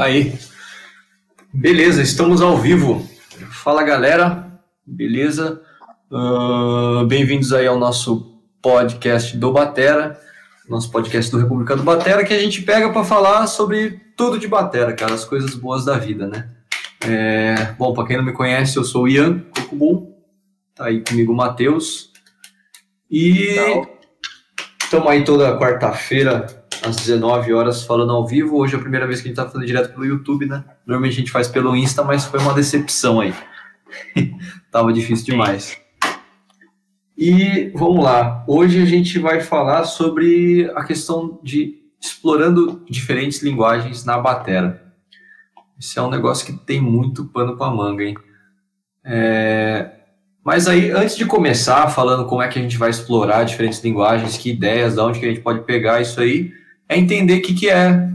Aí. Beleza, estamos ao vivo. Fala galera, beleza? Uh, Bem-vindos aí ao nosso podcast do Batera, nosso podcast do República do Batera, que a gente pega para falar sobre tudo de Batera, cara, as coisas boas da vida, né? É, bom, para quem não me conhece, eu sou o Ian Cocubum, tá aí comigo o Matheus. E estamos aí toda quarta-feira às 19 horas falando ao vivo. Hoje é a primeira vez que a gente está fazendo direto pelo YouTube, né? Normalmente a gente faz pelo Insta, mas foi uma decepção aí. Tava difícil demais. E vamos lá. Hoje a gente vai falar sobre a questão de explorando diferentes linguagens na batera. Isso é um negócio que tem muito pano para manga, hein? É... Mas aí, antes de começar falando como é que a gente vai explorar diferentes linguagens, que ideias, de onde que a gente pode pegar isso aí, é entender o que, que é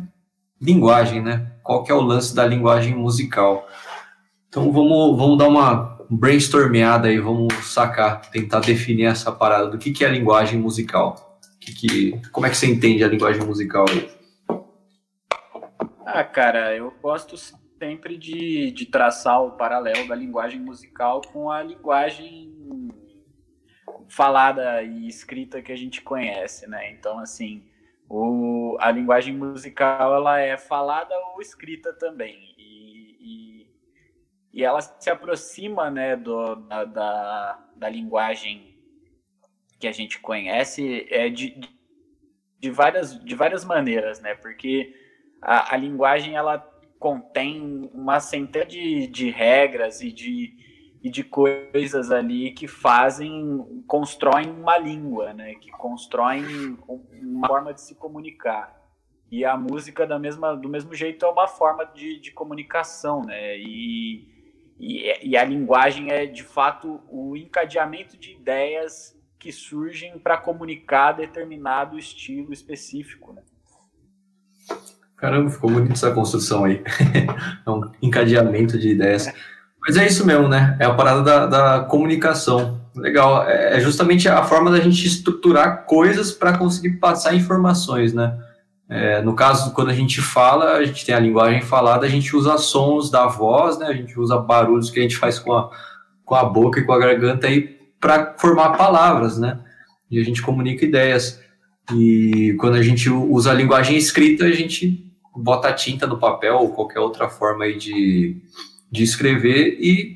linguagem, né? Qual que é o lance da linguagem musical. Então vamos, vamos dar uma brainstormeada aí, vamos sacar, tentar definir essa parada do que, que é linguagem musical. Que que, como é que você entende a linguagem musical aí? Ah, cara, eu gosto sempre de, de traçar o paralelo da linguagem musical com a linguagem falada e escrita que a gente conhece, né? Então, assim, o, a linguagem musical ela é falada ou escrita também. E, e, e ela se aproxima né do, da, da, da, linguagem que a gente conhece é de, de várias de várias maneiras né? Porque a, a linguagem ela contém uma centena de, de regras e de e de coisas ali que fazem, constroem uma língua, né? Que constroem uma forma de se comunicar. E a música da mesma, do mesmo jeito é uma forma de, de comunicação, né? E, e, e a linguagem é de fato o encadeamento de ideias que surgem para comunicar determinado estilo específico, né? Caramba, ficou bonito essa construção aí. é um encadeamento de ideias. Mas é isso mesmo, né? É a parada da, da comunicação. Legal. É, é justamente a forma da gente estruturar coisas para conseguir passar informações, né? É, no caso, quando a gente fala, a gente tem a linguagem falada, a gente usa sons da voz, né? A gente usa barulhos que a gente faz com a, com a boca e com a garganta aí para formar palavras, né? E a gente comunica ideias. E quando a gente usa a linguagem escrita, a gente bota tinta no papel ou qualquer outra forma aí de, de escrever e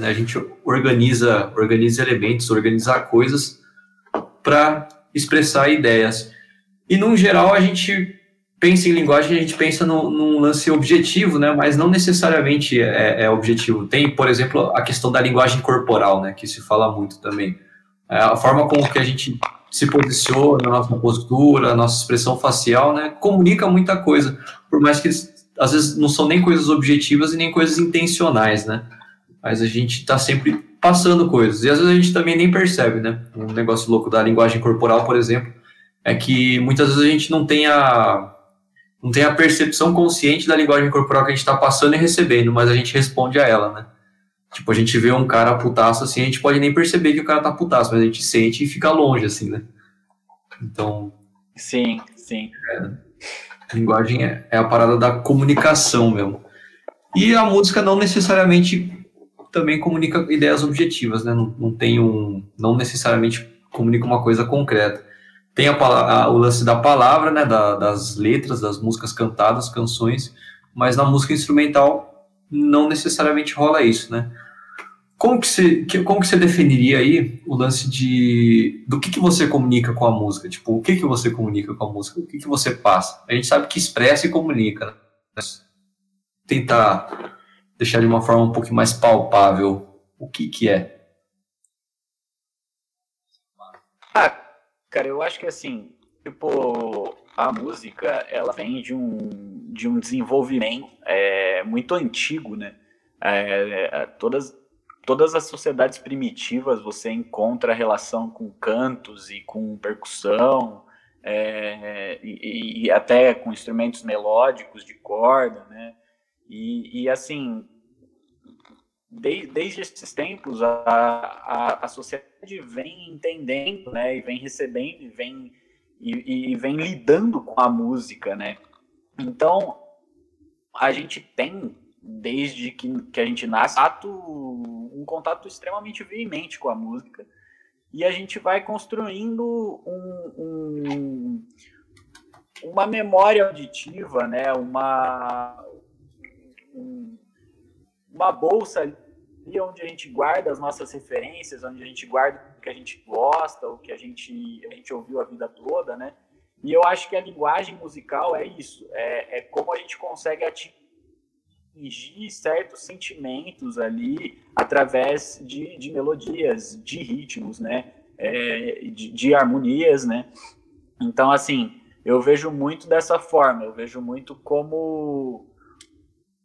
né, a gente organiza, organiza elementos, organiza coisas para expressar ideias. E, no geral, a gente pensa em linguagem, a gente pensa no, num lance objetivo, né, mas não necessariamente é, é, objetivo. Tem, por exemplo, a questão da linguagem corporal, né, que se fala muito também. É a forma como que a gente se posiciona, a nossa postura, a nossa expressão facial, né, comunica muita coisa, por mais que às vezes não são nem coisas objetivas e nem coisas intencionais, né? Mas a gente está sempre passando coisas. E às vezes a gente também nem percebe, né? Um negócio louco da linguagem corporal, por exemplo, é que muitas vezes a gente não tem a, não tem a percepção consciente da linguagem corporal que a gente está passando e recebendo, mas a gente responde a ela, né? Tipo, a gente vê um cara putaço assim, a gente pode nem perceber que o cara tá putaço, mas a gente sente e fica longe, assim, né? Então. Sim, sim. É, linguagem é, é a parada da comunicação mesmo. E a música não necessariamente também comunica ideias objetivas, né? Não, não tem um, não necessariamente comunica uma coisa concreta. Tem a, a, o lance da palavra, né? Da, das letras, das músicas cantadas, canções, mas na música instrumental não necessariamente rola isso, né? Como que você, como que você definiria aí o lance de do que, que você comunica com a música? Tipo, o que, que você comunica com a música? O que, que você passa? A gente sabe que expressa e comunica, né? Tentar deixar de uma forma um pouco mais palpável o que, que é. Ah, cara, eu acho que assim, tipo, a música, ela vem de um, de um desenvolvimento é, muito antigo, né? É, é todas todas as sociedades primitivas você encontra relação com cantos e com percussão é, e, e, até com instrumentos melódicos de corda, né? E, e assim, de, desde esses tempos a, a, a, sociedade vem entendendo, né? E vem recebendo e vem e, e vem lidando com a música, né? Então, a gente tem, desde que, que a gente nasce, um contato extremamente veemente com a música e a gente vai construindo um, um, uma memória auditiva, né? uma, um, uma bolsa ali onde a gente guarda as nossas referências, onde a gente guarda o que a gente gosta, o que a gente, a gente ouviu a vida toda, né? E eu acho que a linguagem musical é isso, é, é como a gente consegue atingir certos sentimentos ali através de, de melodias, de ritmos, né? É, de, de harmonias, né? Então, assim, eu vejo muito dessa forma, eu vejo muito como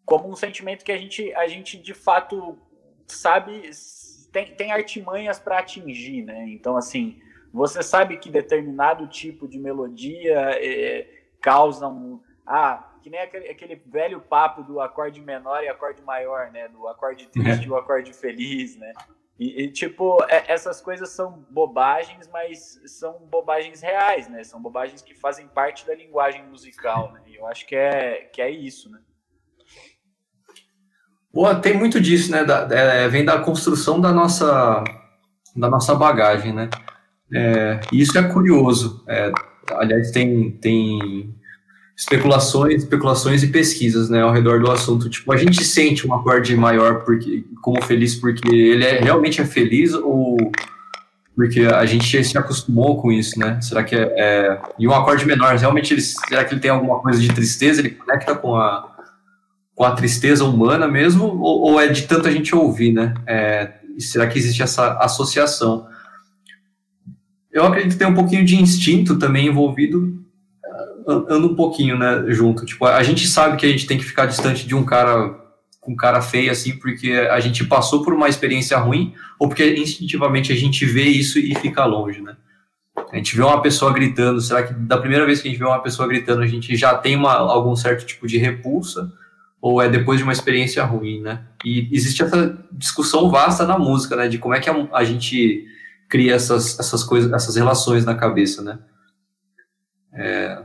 como um sentimento que a gente, a gente de fato sabe, tem, tem artimanhas para atingir, né? Então, assim, você sabe que determinado tipo de melodia é, causa um. Ah, que nem aquele, aquele, velho papo do acorde menor e acorde maior, né? Do acorde triste e o acorde feliz, né? E, e, tipo, é, essas coisas são bobagens, mas são bobagens reais, né? São bobagens que fazem parte da linguagem musical, né? E eu acho que é, que é isso, né? Boa, tem muito disso, né? Da, é, vem da construção da nossa, da nossa bagagem, né? É, isso é curioso. É, aliás, tem, tem especulações, especulações e pesquisas, né, ao redor do assunto. Tipo, a gente sente um acorde maior porque, como feliz porque ele é, realmente é feliz ou porque a gente se acostumou com isso, né? Será que é, é... e um acorde menor, realmente ele, será que ele tem alguma coisa de tristeza? Ele conecta com a com a tristeza humana mesmo, ou, ou é de tanta gente ouvir, né? É, será que existe essa associação? Eu acredito que tem um pouquinho de instinto também envolvido, anda um pouquinho, né, junto. Tipo, a gente sabe que a gente tem que ficar distante de um cara com cara feio, assim, porque a gente passou por uma experiência ruim, ou porque instintivamente a gente vê isso e fica longe, né? A gente vê uma pessoa gritando, será que da primeira vez que a gente vê uma pessoa gritando, a gente já tem uma, algum certo tipo de repulsa? ou é depois de uma experiência ruim, né? E existe essa discussão vasta na música, né? De como é que a, a gente cria essas, essas coisas, essas relações na cabeça, né? É,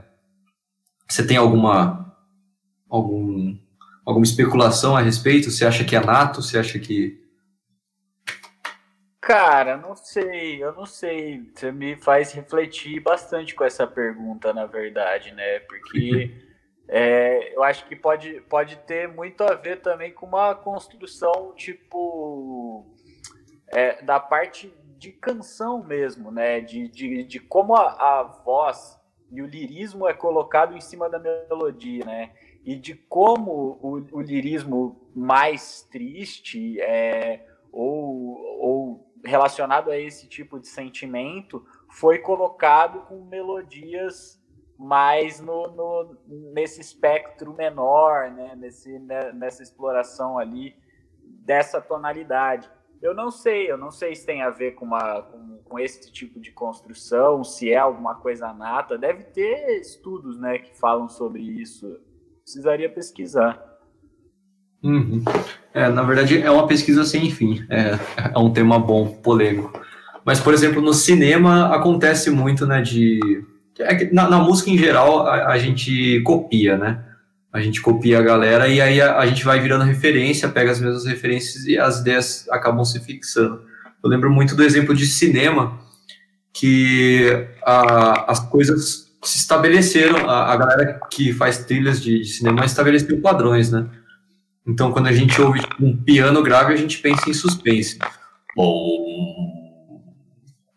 você tem alguma algum, alguma especulação a respeito? Você acha que é nato? Você acha que Cara, não sei, eu não sei. Você me faz refletir bastante com essa pergunta, na verdade, né? Porque É, eu acho que pode, pode ter muito a ver também com uma construção, tipo, é, da parte de canção mesmo, né? De, de, de como a, a, voz e o lirismo é colocado em cima da melodia, né? E de como o, o lirismo mais triste é, ou, ou relacionado a esse tipo de sentimento foi colocado com melodias mas no, no, nesse espectro menor, né, nesse, né, nessa exploração ali dessa tonalidade. Eu não sei, eu não sei se tem a ver com, uma, com, com esse tipo de construção, se é alguma coisa nata. Deve ter estudos né, que falam sobre isso. Precisaria pesquisar. Uhum. É, na verdade, é uma pesquisa sem fim. É, é um tema bom, polêmico. Mas, por exemplo, no cinema acontece muito né, de é na, na, música em geral a, a, gente copia, né? A gente copia a galera e aí a, a, gente vai virando referência, pega as mesmas referências e as ideias acabam se fixando. Eu lembro muito do exemplo de cinema, que a, as coisas se estabeleceram, a, galera que faz trilhas de, de, cinema estabeleceu padrões, né? Então, quando a gente ouve um piano grave, a gente pensa em suspense. Bom,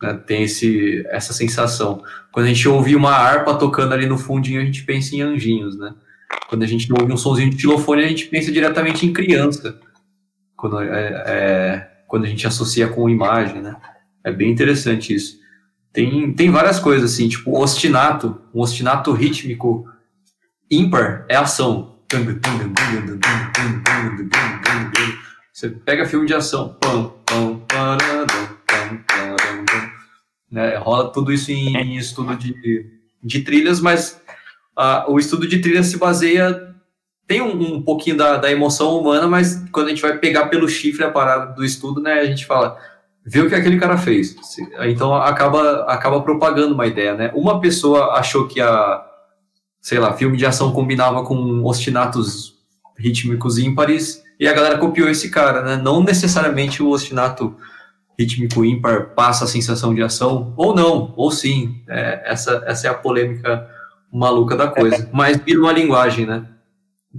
né, tem esse, essa sensação. Quando a gente ouve uma harpa tocando ali no fundinho, a gente pensa em anjinhos, né? Quando a gente ouve um sonzinho de xilofone, a gente pensa diretamente em criança. Quando, é, é, quando a gente associa com imagem, né? É bem interessante isso. Tem, tem várias coisas, assim, tipo ostinato, um ostinato rítmico ímpar é ação. Você pega filme de ação. Né? Rola tudo isso em, em estudo de, de trilhas, mas o estudo de trilhas se baseia. Tem um, um pouquinho da, da, emoção humana, mas quando a gente vai pegar pelo chifre a parada do estudo, né, a gente fala, vê o que aquele cara fez. Então acaba, acaba propagando uma ideia, né? Uma pessoa achou que a, sei lá, filme de ação combinava com ostinatos rítmicos ímpares e a galera copiou esse cara, né? Não necessariamente o ostinato rítmico ímpar passa a sensação de ação, ou não, ou sim. É, essa, essa é a polêmica maluca da coisa. Mas vira uma linguagem, né?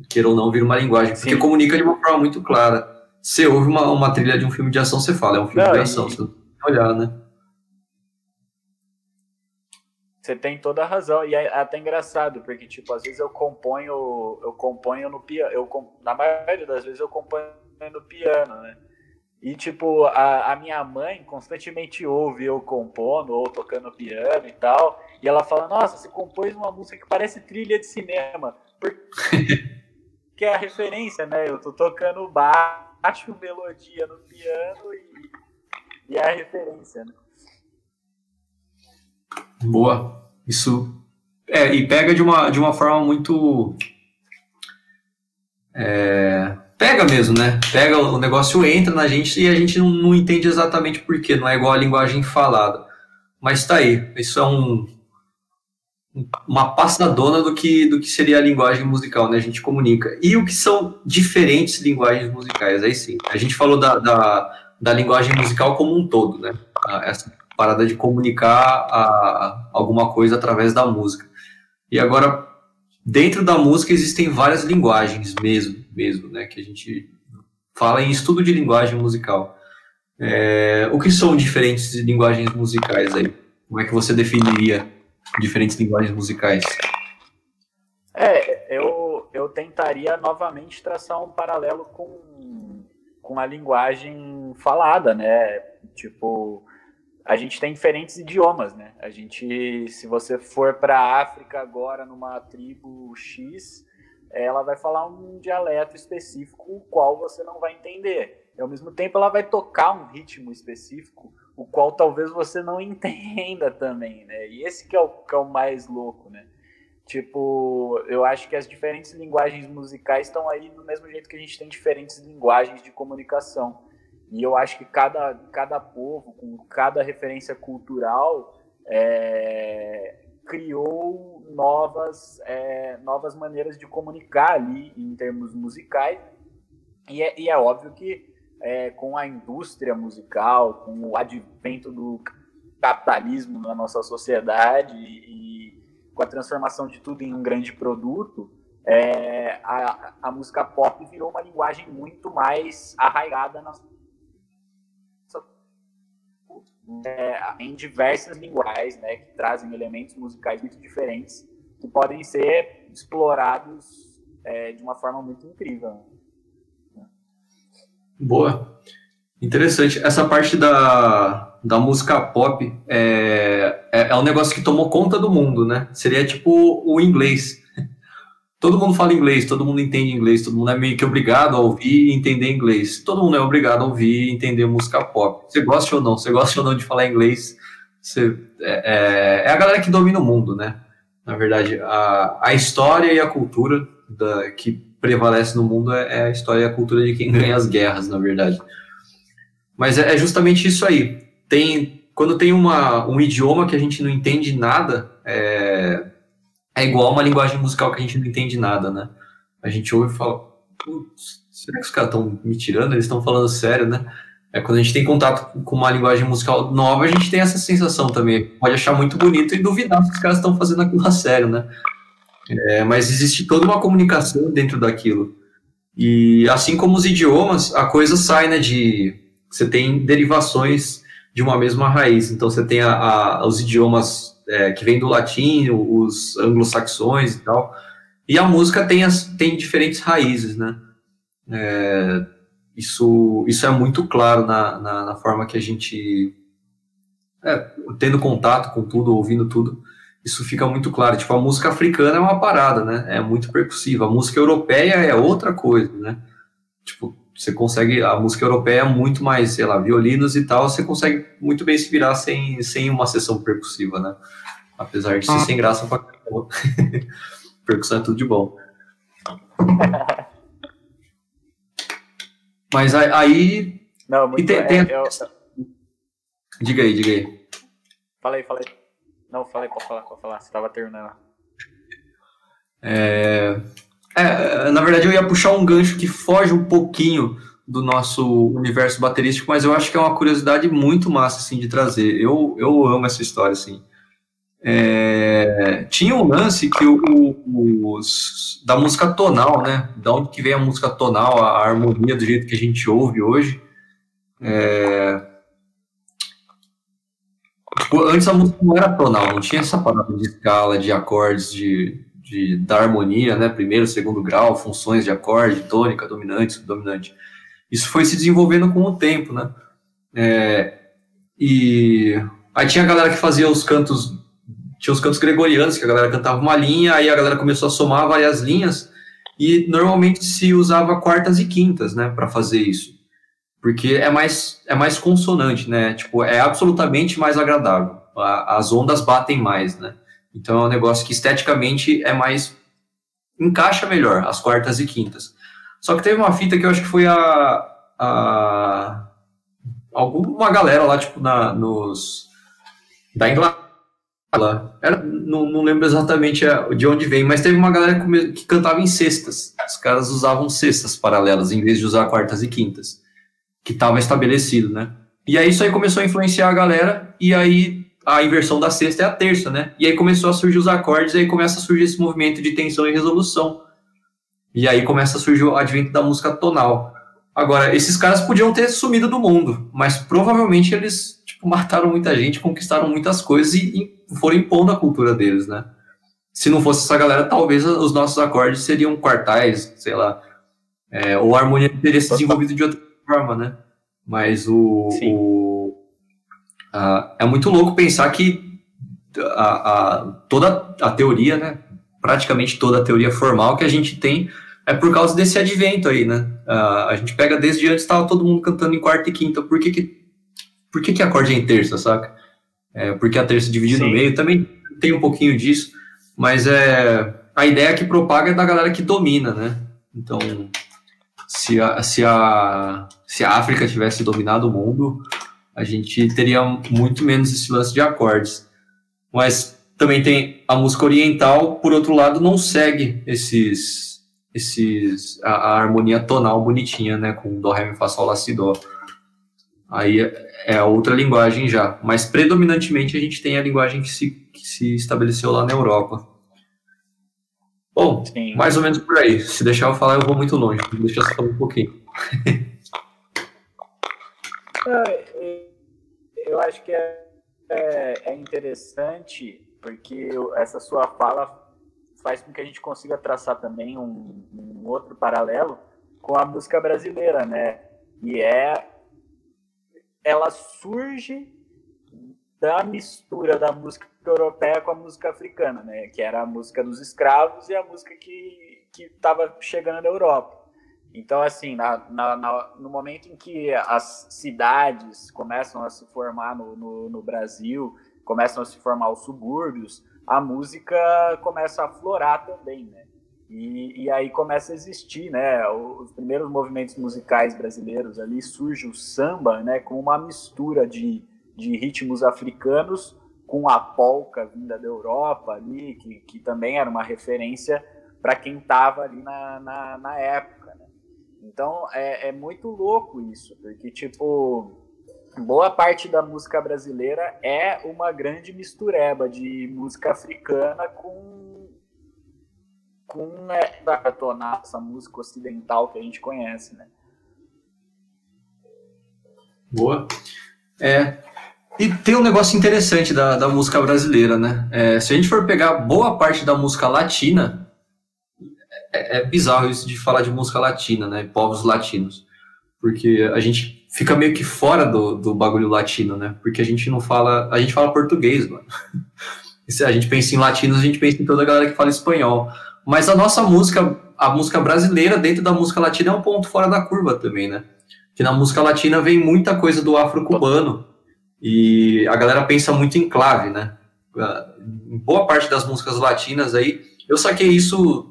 Queira ou não, vira uma linguagem, porque sim. comunica de uma forma muito clara. Você ouve uma, uma trilha de um filme de ação, você fala, é um filme não, de ação, e... você olhar, né? Você tem toda a razão. E é até engraçado, porque, tipo, às vezes eu componho, eu componho no piano. Eu, na maioria das vezes eu componho no piano, né? E, tipo, a, a minha mãe constantemente ouve eu compondo ou tocando piano e tal. E ela fala, nossa, você compôs uma música que parece trilha de cinema. Porque é a referência, né? Eu tô tocando baixo, melodia no piano e, e é a referência, né? Boa. Isso. É, e pega de uma, de uma forma muito. É, pega mesmo, né? Pega o negócio, entra na gente e a gente não, não entende exatamente por quê, não é igual a linguagem falada. Mas tá aí. Isso é um, uma passadona do que, do que seria a linguagem musical, né? A gente comunica. E o que são diferentes linguagens musicais, aí sim. A gente falou da, da, da linguagem musical como um todo, né? Essa parada de comunicar a, alguma coisa através da música. E agora, dentro da música existem várias linguagens mesmo, mesmo, né? Que a gente fala em estudo de linguagem musical. É, o que são diferentes linguagens musicais aí? Como é que você definiria diferentes linguagens musicais? É, eu, eu tentaria novamente traçar um paralelo com, com a linguagem falada, né? Tipo, a gente tem diferentes idiomas, né? A gente, se você for para a África agora numa tribo X, ela vai falar um dialeto específico, o qual você não vai entender. E ao mesmo tempo, ela vai tocar um ritmo específico, o qual talvez você não entenda também, né? E esse que é o, que é o mais louco, né? Tipo, eu acho que as diferentes linguagens musicais estão aí do mesmo jeito que a gente tem diferentes linguagens de comunicação. E eu acho que cada, cada povo, com cada referência cultural, é, criou novas, é, novas maneiras de comunicar ali em termos musicais. E é, e é óbvio que é, com a indústria musical, com o advento do capitalismo na nossa sociedade e, com a transformação de tudo em um grande produto, é, a, a música pop virou uma linguagem muito mais arraigada nas é, em diversas linguagens, né, que trazem elementos musicais muito diferentes, que podem ser explorados é, de uma forma muito incrível. Boa. Interessante. Essa parte da, da música pop é, é, é um negócio que tomou conta do mundo, né? Seria tipo o inglês todo mundo fala inglês, todo mundo entende inglês, todo mundo é meio que obrigado a ouvir e entender inglês. Todo mundo é obrigado a ouvir e entender música pop. Você gosta ou não, você gosta ou não de falar inglês, você, é, é, é a galera que domina o mundo, né? Na verdade, a, a história e a cultura da, que prevalece no mundo é, é, a história e a cultura de quem ganha as guerras, na verdade. Mas é, é justamente isso aí. Tem, quando tem uma, um idioma que a gente não entende nada, é, é igual uma linguagem musical que a gente não entende nada, né? A gente ouve e fala, putz, será que os caras estão me tirando? Eles estão falando sério, né? É, quando a gente tem contato com uma linguagem musical nova, a gente tem essa sensação também. Pode achar muito bonito e duvidar se os caras estão fazendo aquilo a sério, né? É, mas existe toda uma comunicação dentro daquilo. E assim como os idiomas, a coisa sai, né? De você tem derivações de uma mesma raiz. Então você tem a, a, os idiomas é, que vem do latim, os anglo-saxões e tal. E a música tem, as, tem diferentes raízes, né? É, isso, isso é muito claro na, na, na forma que a gente, é, tendo contato com tudo, ouvindo tudo, isso fica muito claro. Tipo, a música africana é uma parada, né? É muito percussiva. A música europeia é outra coisa, né? Tipo, você consegue, a música europeia é muito mais, sei lá, violinos e tal, você consegue muito bem se virar sem, sem uma sessão percussiva, né? Apesar de ser ah. sem graça pra caramba. Percussão é tudo de bom. Mas aí. Não, muito tem, tem... É, eu... Diga aí, diga aí. Falei, falei. Não, falei, pode falar, pode falar. Você tava terminando. É, é, na verdade, eu ia puxar um gancho que foge um pouquinho do nosso universo baterístico, mas eu acho que é uma curiosidade muito massa, assim, de trazer. Eu, eu amo essa história, assim. É, tinha um lance que o, os, da música tonal, né? Da onde que vem a música tonal, a harmonia do jeito que a gente ouve hoje. É, tipo, antes a música não era tonal, não tinha essa parada de escala, de acordes, de, de, da harmonia, né? Primeiro, segundo grau, funções de acorde, tônica, dominante, subdominante. Isso foi se desenvolvendo com o tempo, né? É, e aí tinha a galera que fazia os cantos, tinha os cantos gregorianos, que a galera cantava uma linha, aí a galera começou a somar várias linhas, e normalmente se usava quartas e quintas, né, para fazer isso. Porque é mais, é mais consonante, né? Tipo, é absolutamente mais agradável. as ondas batem mais, né? Então é um negócio que esteticamente é mais. encaixa melhor as quartas e quintas. Só que teve uma fita que eu acho que foi a. a alguma galera lá, tipo, na, nos. da Inglaterra. Era, não, não lembro exatamente de onde vem, mas teve uma galera que, que cantava em cestas. Os caras usavam cestas paralelas em vez de usar quartas e quintas, que estava estabelecido, né? E aí isso aí começou a influenciar a galera, e aí a inversão da sexta é a terça, né? E aí começou a surgir os acordes, e aí começa a surgir esse movimento de tensão e resolução. E aí começa a surgir o advento da música tonal. Agora, esses caras podiam ter sumido do mundo, mas provavelmente eles tipo, mataram muita gente, conquistaram muitas coisas e, e foram impondo a cultura deles, né? Se não fosse essa galera, talvez os nossos acordes seriam quartais, sei lá, é, ou a harmonia teria se desenvolvido de outra forma, né? Mas o, o Uh, é muito louco pensar que a, a, toda a teoria, né, praticamente toda a teoria formal que a gente tem é por causa desse advento aí, né? Uh, a gente pega desde antes, estava todo mundo cantando em quarta e quinta, por que que, por que, que acorde é em terça, saca? É, porque a terça dividida no meio, também tem um pouquinho disso, mas é, a ideia que propaga é da galera que domina, né? Então, se a, se a, se a África tivesse dominado o mundo, a gente teria muito menos esse lance de acordes. Mas também tem a música oriental, por outro lado, não segue esses esses a, a harmonia tonal bonitinha, né, com dó, ré, mi, fá, sol, lá, si, dó. Aí é outra linguagem já, mas predominantemente a gente tem a linguagem que se, que se estabeleceu lá na Europa. Bom, Sim. mais ou menos por aí. Se deixar eu falar, eu vou muito longe. Deixa eu falar um pouquinho. É, eu acho que é, é, é interessante porque essa sua fala faz com que a gente consiga traçar também um, um, outro paralelo com a música brasileira, né? E é ela surge da mistura da música europeia com a música africana, né? Que era a música dos escravos e a música que que estava chegando na Europa. Então, assim, na, na, na, no momento em que as cidades começam a se formar no, no, no, Brasil, começam a se formar os subúrbios, a música começa a florar também, né? E, e aí começa a existir, né? Os primeiros movimentos musicais brasileiros ali surge o samba, né? Com uma mistura de, de ritmos africanos com a polca vinda da Europa ali, que, que também era uma referência para quem estava ali na, na, na época, né? Então é, é muito louco isso, porque, tipo, boa parte da música brasileira é uma grande mistureba de música africana com com né, a essa música ocidental que a gente conhece, né? Boa. É, e tem um negócio interessante da, da música brasileira, né? É, se a gente for pegar boa parte da música latina, é, é, bizarro isso de falar de música latina, né? Povos latinos. Porque a gente fica meio que fora do, do bagulho latino, né? Porque a gente não fala. A gente fala português, mano. se a gente pensa em latinos, a gente pensa em toda a galera que fala espanhol. Mas a nossa música, a música brasileira dentro da música latina é um ponto fora da curva também, né? Que na música latina vem muita coisa do afro-cubano. E a galera pensa muito em clave, né? Em boa parte das músicas latinas aí, eu saquei isso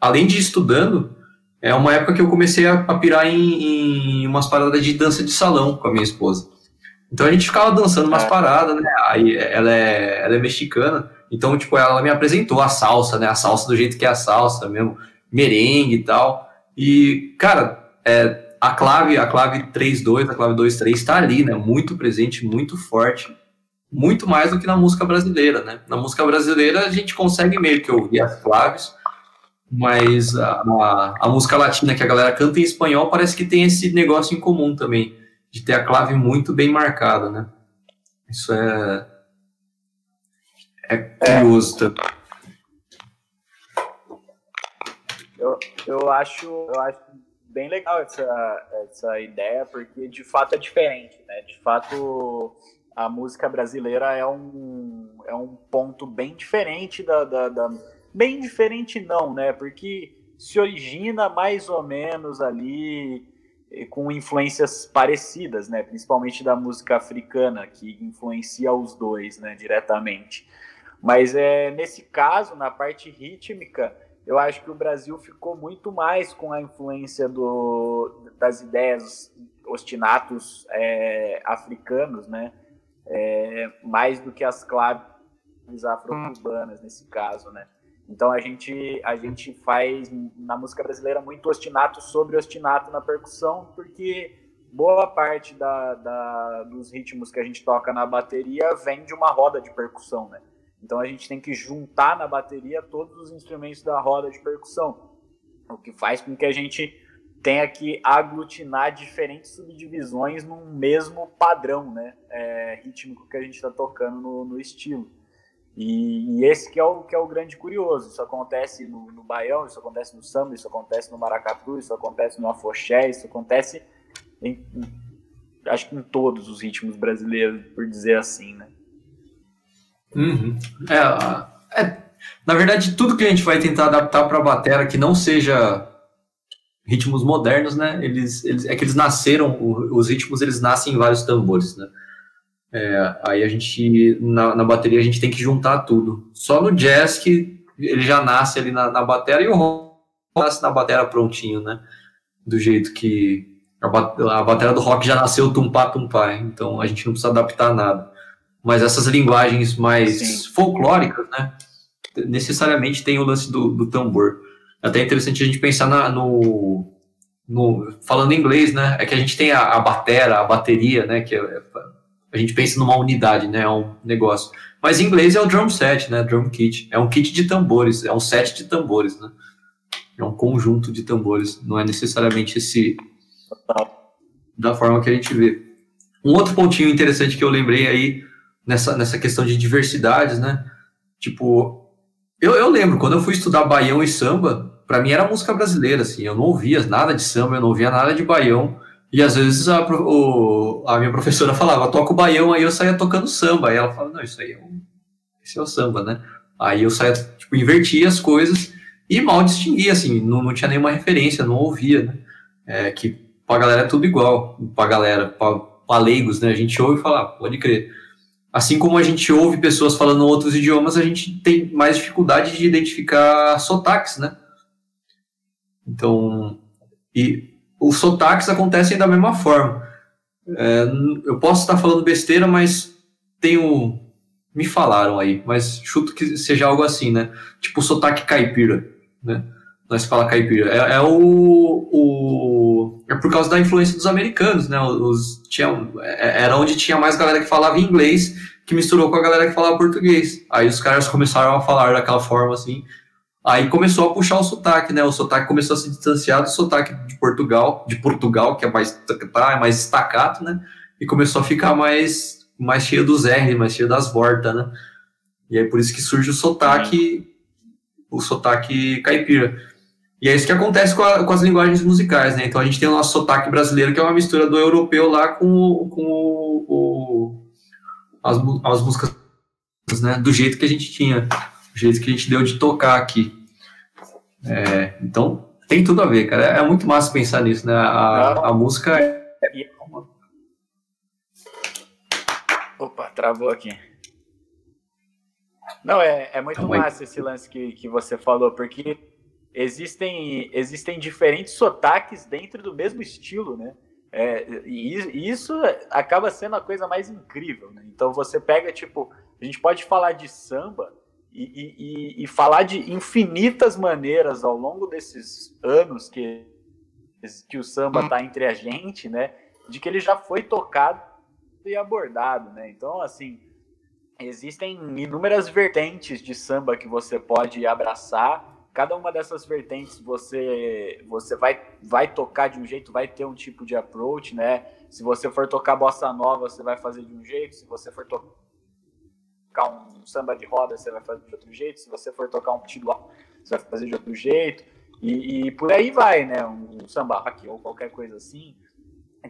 além de estudando, é uma época que eu comecei a, a pirar em, em, umas paradas de dança de salão com a minha esposa. Então a gente ficava dançando umas é. paradas, né? Aí ela é, ela é mexicana. Então, tipo, ela me apresentou a salsa, né? A salsa do jeito que é a salsa mesmo, merengue e tal. E, cara, é, a clave, a clave 3-2, a clave 2-3 está ali, né? Muito presente, muito forte. Muito mais do que na música brasileira, né? Na música brasileira a gente consegue meio que ouvir as claves, mas a, a, a música latina que a galera canta em espanhol parece que tem esse negócio em comum também, de ter a clave muito bem marcada, né? Isso é. É curioso também. Eu, eu, acho, eu acho bem legal essa, essa ideia, porque de fato é diferente, né? De fato, a música brasileira é um, é um ponto bem diferente da, da, da bem diferente não, né? Porque se origina mais ou menos ali com influências parecidas, né? Principalmente da música africana, que influencia os dois, né? Diretamente. Mas é nesse caso, na parte rítmica, eu acho que o Brasil ficou muito mais com a influência do, das ideias ostinatos é, africanos, né? É, mais do que as claves afro-cubanas nesse caso, né? Então a gente a gente faz na música brasileira muito ostinato sobre ostinato na percussão, porque boa parte da, da, dos ritmos que a gente toca na bateria vem de uma roda de percussão, né? Então a gente tem que juntar na bateria todos os instrumentos da roda de percussão, o que faz com que a gente tenha que aglutinar diferentes subdivisões num mesmo padrão, né, é, rítmico que a gente está tocando no, no estilo. E, e, esse que é, o, que é o grande curioso. Isso acontece no, no baião, isso acontece no samba, isso acontece no maracatu, isso acontece no afoxé, isso acontece em, em, acho que em todos os ritmos brasileiros, por dizer assim, né? Uhum. É, é, na verdade, tudo que a gente vai tentar adaptar para a bateria que não seja ritmos modernos, né? Eles, eles, é que eles nasceram, os ritmos eles nascem em vários tambores, né? É, aí a gente, na, na, bateria, a gente tem que juntar tudo. Só no jazz que ele já nasce ali na, na e o rock nasce na bateria prontinho, né? Do jeito que a, a do rock já nasceu tumpá tumpá, então a gente não precisa adaptar nada mas essas linguagens mais Sim. folclóricas, né? Necessariamente tem o lance do, do tambor. É até interessante a gente pensar na, no, no, falando em inglês, né? É que a gente tem a, a batera, a bateria, né? Que é, a gente pensa numa unidade, né? É um negócio. Mas em inglês é o drum set, né? Drum kit. É um kit de tambores, é um set de tambores, né? É um conjunto de tambores. Não é necessariamente esse da forma que a gente vê. Um outro pontinho interessante que eu lembrei aí nessa, nessa questão de diversidades, né? Tipo, eu, eu lembro, quando eu fui estudar baião e samba, para mim era música brasileira, assim, eu não ouvia nada de samba, eu não ouvia nada de baião, e às vezes a, o, a minha professora falava, toca o baião, aí eu saía tocando samba, aí ela falava, não, isso aí é um, esse é o samba, né? Aí eu saía, tipo, invertia as coisas e mal distinguia, assim, não, não tinha nenhuma referência, não ouvia, né? É, que pra galera é tudo igual, pra galera, pra, pra leigos, né? A gente ouve e fala, ah, pode crer. Assim como a gente ouve pessoas falando outros idiomas, a gente tem mais dificuldade de identificar sotaques, né? Então, e os sotaques acontecem da mesma forma. É, eu posso estar falando besteira, mas tenho. Me falaram aí, mas chuto que seja algo assim, né? Tipo sotaque caipira, né? Nós fala caipira. É, é o, o, É por causa da influência dos americanos, né? Os, tinha, é, era onde tinha mais galera que falava inglês que misturou com a galera que falava português. Aí os caras começaram a falar daquela forma assim. Aí começou a puxar o sotaque, né? O sotaque começou a se distanciar do sotaque de Portugal, de Portugal, que é mais, tá, é mais estacato, né? E começou a ficar mais, mais cheio dos R, mais cheio das voltas, né? E aí por isso que surge o sotaque, o sotaque caipira. E é isso que acontece com, a, com, as linguagens musicais, né? Então a gente tem o nosso sotaque brasileiro, que é uma mistura do europeu lá com, com o, o as, as músicas né, do jeito que a gente tinha, do jeito que a gente deu de tocar aqui. É, então, tem tudo a ver, cara. É, é muito massa pensar nisso, né? A, a música é. Opa, travou aqui. Não, é, é muito massa esse lance que, que você falou, porque existem, existem diferentes sotaques dentro do mesmo estilo, né? É, e isso acaba sendo a coisa mais incrível, né? Então você pega, tipo, a gente pode falar de samba e, e, e, falar de infinitas maneiras ao longo desses anos que, que o samba está entre a gente, né? De que ele já foi tocado e abordado, né? Então, assim, existem inúmeras vertentes de samba que você pode abraçar. Cada uma dessas vertentes você você vai vai tocar de um jeito, vai ter um tipo de approach, né? Se você for tocar bossa nova, você vai fazer de um jeito. Se você for tocar um samba de roda, você vai fazer de outro jeito. Se você for tocar um pitidual, você vai fazer de outro jeito. E, e por aí vai, né? Um, um samba rock ou qualquer coisa assim.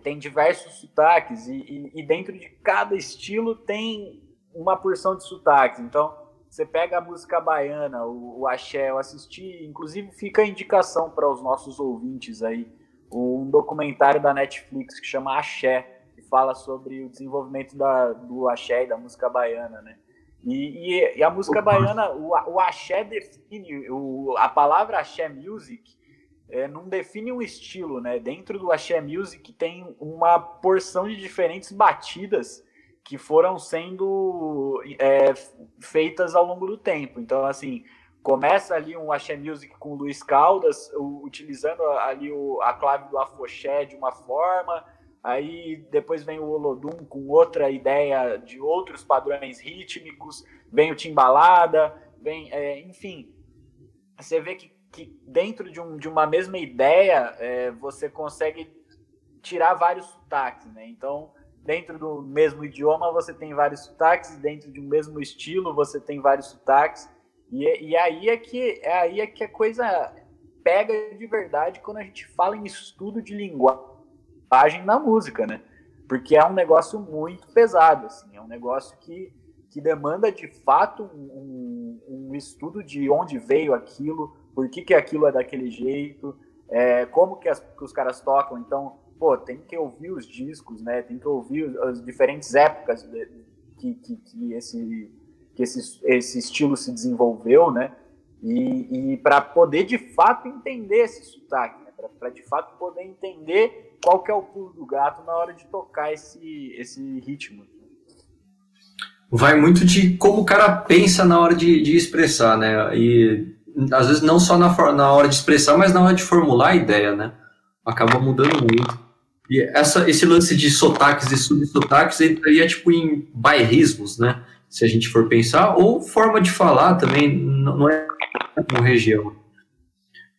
Tem diversos sotaques e, e, e dentro de cada estilo tem uma porção de sotaques. Então, você pega a música baiana, o, o axé, eu assisti, inclusive fica a indicação para os nossos ouvintes aí, um documentário da Netflix que chama Axé, que fala sobre o desenvolvimento da, do axé e da música baiana, né? E, e, e a música baiana, o, o axé define, o, a palavra axé music é, não define um estilo, né? Dentro do axé music tem uma porção de diferentes batidas que foram sendo é, feitas ao longo do tempo. Então, assim, começa ali um axé music com o Luiz Caldas, utilizando ali o, a clave do afoxé de uma forma, Aí depois vem o Olodum com outra ideia de outros padrões rítmicos, vem o timbalada, vem, é, enfim, você vê que, que dentro de, um, de uma mesma ideia é, você consegue tirar vários sotaques, né? Então, dentro do mesmo idioma você tem vários sotaques, dentro de um mesmo estilo você tem vários sotaques, e, e aí é que é aí é que a coisa pega de verdade quando a gente fala em estudo de linguagem na música, né? Porque é um negócio muito pesado, assim, é um negócio que, que demanda de fato um, um estudo de onde veio aquilo, por que, que aquilo é daquele jeito, é, como que, as, que os caras tocam. Então, pô, tem que ouvir os discos, né? Tem que ouvir as diferentes épocas que, que, que esse, que esse, esse estilo se desenvolveu, né? E, e para poder de fato entender esse sotaque, né? para de fato poder entender qual que é o pulo do gato na hora de tocar esse, esse ritmo. Vai muito de como o cara pensa na hora de, de expressar, né? E às vezes não só na, na hora de expressar, mas na hora de formular a ideia, né? Acaba mudando muito. E essa, esse lance de sotaques e subsotaques entraria tipo em bairrismos, né? Se a gente for pensar, ou forma de falar também, não é uma região.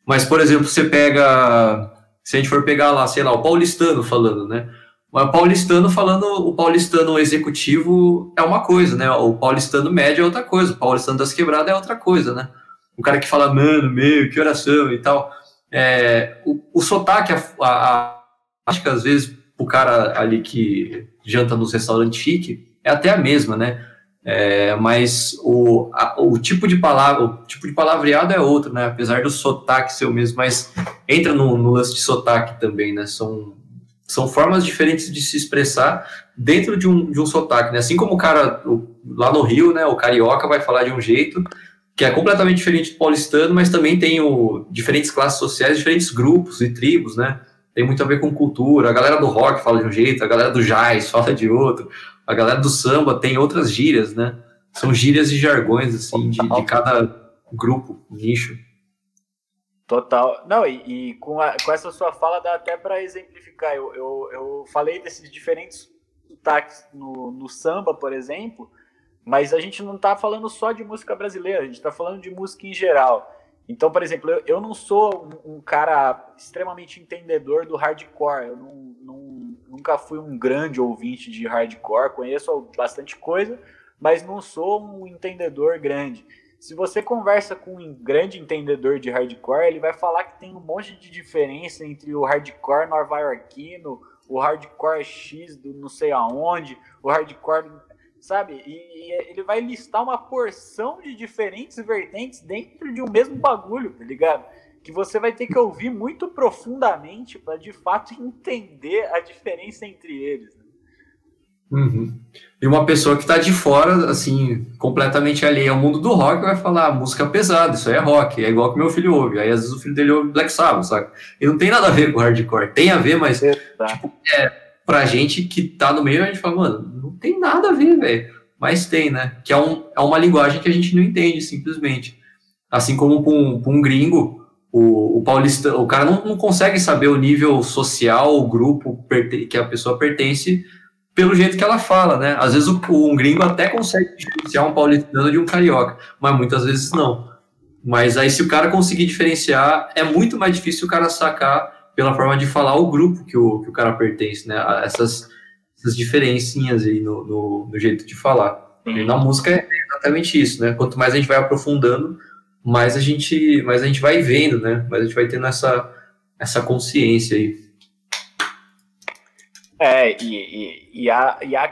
Mas, por exemplo, você pega se a gente for pegar lá, sei lá, o paulistano falando, né? O paulistano falando, o paulistano executivo é uma coisa, né? O paulistano médio é outra coisa, o paulistano das quebradas é outra coisa, né? O cara que fala, mano, meu, que oração e tal. É, o, o sotaque, a, a, a, acho que às vezes o cara ali que janta nos restaurantes chique é até a mesma, né? É, mas o, a, o tipo de palavra, o tipo de palavreado é outro, né? Apesar do sotaque ser o mesmo, mas entra no, no lance de sotaque também, né? São, são formas diferentes de se expressar dentro de um, de um sotaque, né? Assim como o cara o, lá no Rio, né? O carioca vai falar de um jeito que é completamente diferente do paulistano, mas também tem o, diferentes classes sociais, diferentes grupos e tribos, né? Tem muito a ver com cultura. A galera do rock fala de um jeito, a galera do jazz fala de outro a galera do samba tem outras gírias, né? São gírias e jargões, assim, de, de cada grupo, nicho. Total. Não, e, e com, a, com, essa sua fala dá até para exemplificar. Eu, eu, eu, falei desses diferentes sotaques no, no samba, por exemplo, mas a gente não está falando só de música brasileira, a gente está falando de música em geral. Então, por exemplo, eu, eu não sou um, um, cara extremamente entendedor do hardcore. Eu não, não, nunca fui um grande ouvinte de hardcore, conheço bastante coisa, mas não sou um entendedor grande. Se você conversa com um grande entendedor de hardcore, ele vai falar que tem um monte de diferença entre o hardcore nova-iorquino, o hardcore X do não sei aonde, o hardcore sabe? E, ele vai listar uma porção de diferentes vertentes dentro de um mesmo bagulho, tá ligado? Que você vai ter que ouvir muito profundamente para de fato entender a diferença entre eles. Né? Uhum. E uma pessoa que está de fora, assim, completamente alheia ao mundo do rock, vai falar: ah, música pesada, isso aí é rock, é igual que meu filho ouve. Aí às vezes o filho dele ouve Black Sabbath, sabe? E não tem nada a ver com hardcore. Tem a ver, mas tipo, é, pra gente que tá no meio, a gente fala, mano, não tem nada a ver, velho. mas tem, né? Que é, um, é uma linguagem que a gente não entende, simplesmente. Assim como um, um, gringo, o, o paulista, o cara não, não consegue saber o nível social, o grupo que a pessoa pertence pelo jeito que ela fala, né? Às vezes o, um gringo até consegue diferenciar um paulistano de um carioca, mas muitas vezes não. Mas aí, se o cara conseguir diferenciar, é muito mais difícil o cara sacar pela forma de falar o grupo que o, que o cara pertence, né? Essas, essas diferencinhas aí no, no, no jeito de falar. E na música é exatamente isso, né? Quanto mais a gente vai aprofundando, mais a gente, mais a gente vai vendo, né? Mais a gente vai tendo essa, essa consciência aí. É, e, e, e, a, e a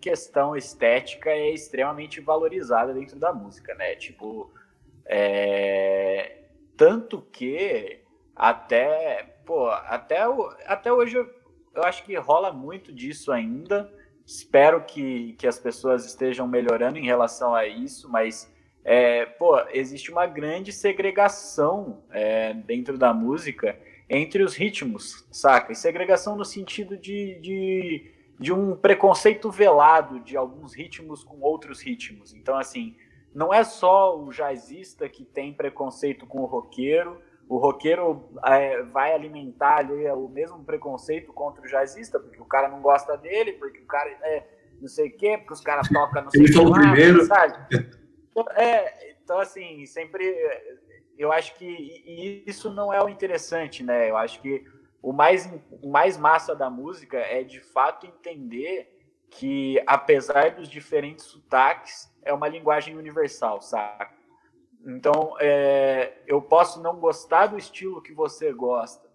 questão estética é extremamente valorizada dentro da música, né? Tipo, é, tanto que até, pô, até, até hoje eu, eu acho que rola muito disso ainda. Espero que, que as pessoas estejam melhorando em relação a isso, mas é, pô, existe uma grande segregação é, dentro da música entre os ritmos, saca? E segregação no sentido de, de, de um preconceito velado de alguns ritmos com outros ritmos. Então, assim, não é só o jazzista que tem preconceito com o roqueiro, o roqueiro é, vai alimentar ali o mesmo preconceito contra o jazzista, porque o cara não gosta dele, porque o cara é não sei o quê, porque os caras tocam não sei o que primeiro. sabe? É, então, assim, sempre eu acho que isso não é o interessante, né? Eu acho que o mais, o mais massa da música é de fato entender que, apesar dos diferentes sotaques, é uma linguagem universal, saca? Então, é, eu posso não gostar do estilo que você gosta,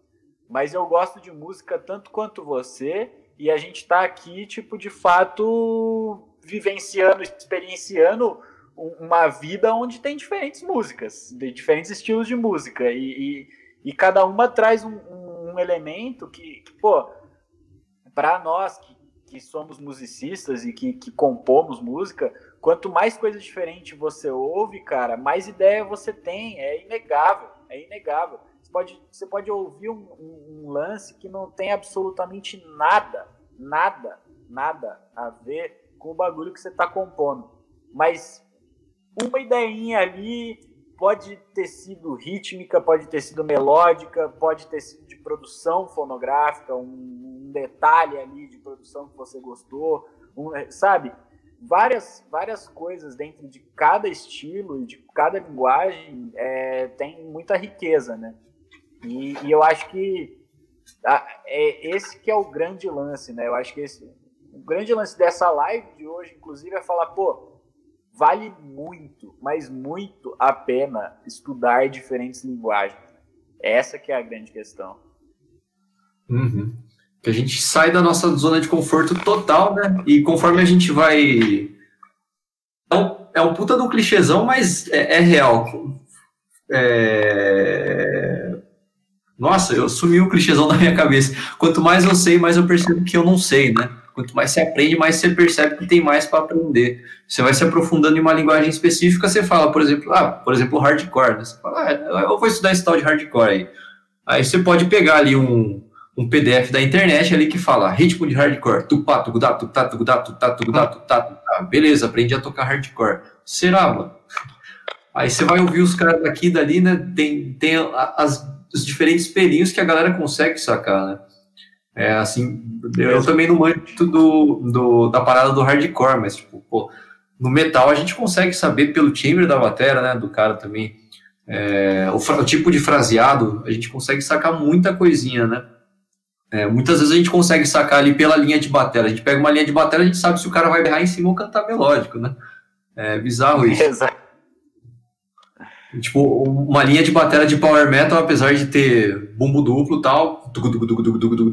mas eu gosto de música tanto quanto você, e a gente está aqui, tipo, de fato, vivenciando, experienciando uma vida onde tem diferentes músicas, de diferentes estilos de música, e, e, e cada uma traz um, um, um elemento que, que pô, para nós que, que somos musicistas e que, que compomos música, Quanto mais coisas diferentes você ouve, cara, mais ideia você tem. É inegável, é inegável. Você pode, você pode ouvir um, um, um lance que não tem absolutamente nada, nada, nada a ver com o bagulho que você está compondo. Mas uma ideinha ali pode ter sido rítmica, pode ter sido melódica, pode ter sido de produção fonográfica, um, um detalhe ali de produção que você gostou, um, sabe? Várias, várias coisas dentro de cada estilo e de cada linguagem é, tem muita riqueza, né? E, e eu acho que a, é esse que é o grande lance, né? Eu acho que esse, o grande lance dessa live de hoje, inclusive, é falar, pô, vale muito, mas muito a pena estudar diferentes linguagens. Essa que é a grande questão. Uhum que a gente sai da nossa zona de conforto total, né? E conforme a gente vai. É um, é um puta um clichêzão, mas é, é real. É... Nossa, eu sumi o clichêzão da minha cabeça. Quanto mais eu sei, mais eu percebo que eu não sei, né? Quanto mais você aprende, mais você percebe que tem mais para aprender. Você vai se aprofundando em uma linguagem específica, você fala, por exemplo, ah, por exemplo, hardcore. Né? Você fala, ah, eu vou estudar esse tal de hardcore aí. Aí você pode pegar ali um, um PDF da internet ali que fala ritmo de hardcore, tupá, tugudá, tutá, tugudá, tutá, tugudá, tutá, tutá. Beleza, aprendi a tocar hardcore. Será, mano? Aí você vai ouvir os caras daqui e dali, né? Tem, tem as, os diferentes pelinhos que a galera consegue sacar, né? É assim, eu também não manjo do, do, da parada do hardcore, mas tipo, pô, no metal a gente consegue saber pelo timbre da bateria, né? Do cara também. É, o, o tipo de fraseado, a gente consegue sacar muita coisinha, né? É, muitas vezes a gente consegue sacar ali pela linha de bateria. A gente pega uma linha de bateria, a gente sabe se o cara vai berrar em cima ou cantar melódico, né? É bizarro isso. Exato. Tipo, uma linha de bateria de power metal, apesar de ter bumbo duplo e tal,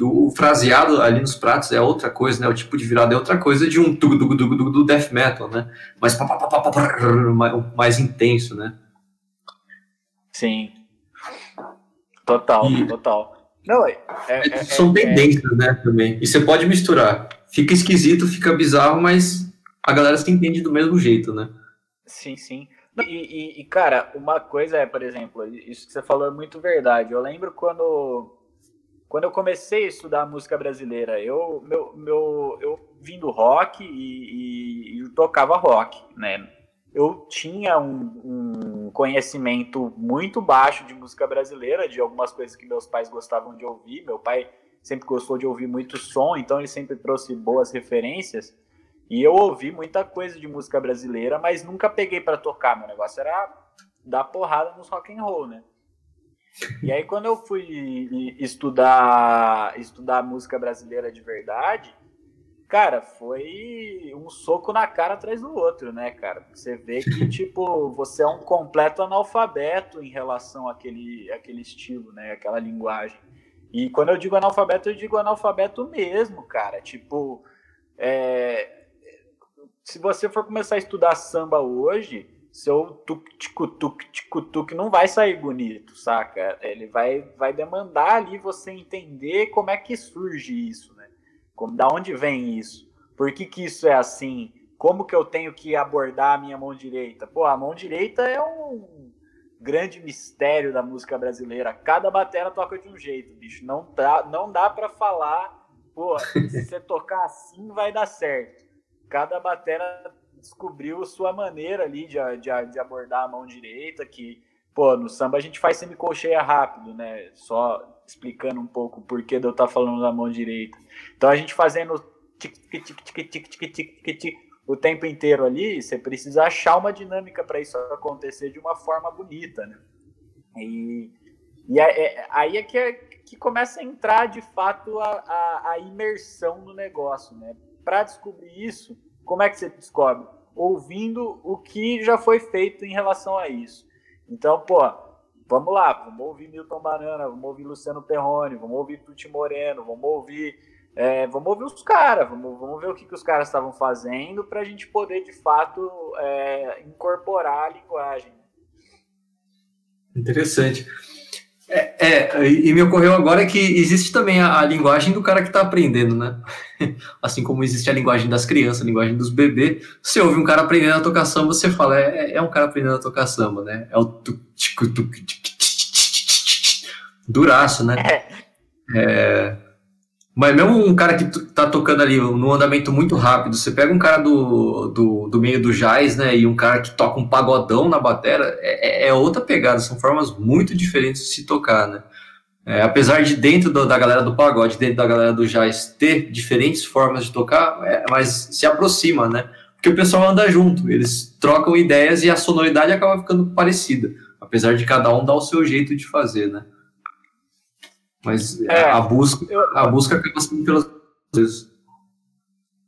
o fraseado ali nos pratos é outra coisa, né? O tipo de virada é outra coisa de um do death metal, né? Mas mais intenso, né? Sim. Total, e, total. Não, é, é, é São é, tendências, né, também. E você pode misturar. Fica esquisito, fica bizarro, mas a galera se entende do mesmo jeito, né? Sim, sim. E, e, e, cara, uma coisa é, por exemplo, isso que você falou é muito verdade. Eu lembro quando, quando eu comecei a estudar música brasileira, eu, meu, meu, eu vim do rock e, e, e tocava rock, né? Eu tinha um, um, conhecimento muito baixo de música brasileira, de algumas coisas que meus pais gostavam de ouvir. Meu pai sempre gostou de ouvir muito som, então ele sempre trouxe boas referências. E eu ouvi muita coisa de música brasileira, mas nunca peguei para tocar. Meu negócio era dar porrada nos rock and roll, né? E aí quando eu fui estudar estudar música brasileira de verdade, cara, foi um soco na cara atrás do outro, né, cara? Você vê que tipo, você é um completo analfabeto em relação àquele àquele estilo, né, aquela linguagem. E quando eu digo analfabeto, eu digo analfabeto mesmo, cara. Tipo, é... se você for começar a estudar samba hoje, seu tuk-tuk-tuk-tuk não vai sair bonito, saca? Ele vai, vai demandar ali você entender como é que surge isso, né? Como, da onde vem isso? Por que, que isso é assim? Como que eu tenho que abordar a minha mão direita? Pô, a mão direita é um grande mistério da música brasileira. Cada batera toca de um jeito, bicho. Não dá, não dá para falar, pô, se você tocar assim vai dar certo. Cada batera descobriu sua maneira ali de, de, de abordar a mão direita, que, pô, no samba a gente faz semicolcheia rápido, né? Só explicando um pouco o porquê de eu estar tá falando da mão direita. Então a gente fazendo o tempo inteiro ali, você precisa achar uma dinâmica para isso acontecer de uma forma bonita, né? E, e é, aí é que, é que começa a entrar de fato a, a, a imersão no negócio, né? Para descobrir isso, como é que você descobre? Ouvindo o que já foi feito em relação a isso. Então, pô, vamos lá, vamos ouvir Milton Banana, vamos ouvir Luciano Perrone, vamos ouvir Tuti Moreno, vamos ouvir, é, vamos ouvir os caras, vamos, vamos ver o que, que os caras estavam fazendo para a gente poder, de fato, é, incorporar a linguagem. Interessante. É, é, e me ocorreu agora que existe também a, a linguagem do cara que está aprendendo, né? Assim como existe a linguagem das crianças, a linguagem dos bebês. Você ouve um cara aprendendo a tocar samba, você fala, é, é um cara aprendendo a tocar samba, né? É o duraço, né? É, mas mesmo um cara que tá tocando ali num andamento muito rápido, você pega um cara do, do, do meio do jazz, né, e um cara que toca um pagodão na batera, é, é, é outra pegada, são formas muito diferentes de se tocar, né. É, apesar de dentro do, da galera do pagode, dentro da galera do jazz ter diferentes formas de tocar, é, mas se aproxima, né, porque o pessoal anda junto, eles trocam ideias e a sonoridade acaba ficando parecida, apesar de cada um dar o seu jeito de fazer, né. Mas é, a busca, eu, a busca acaba sendo pelas vezes.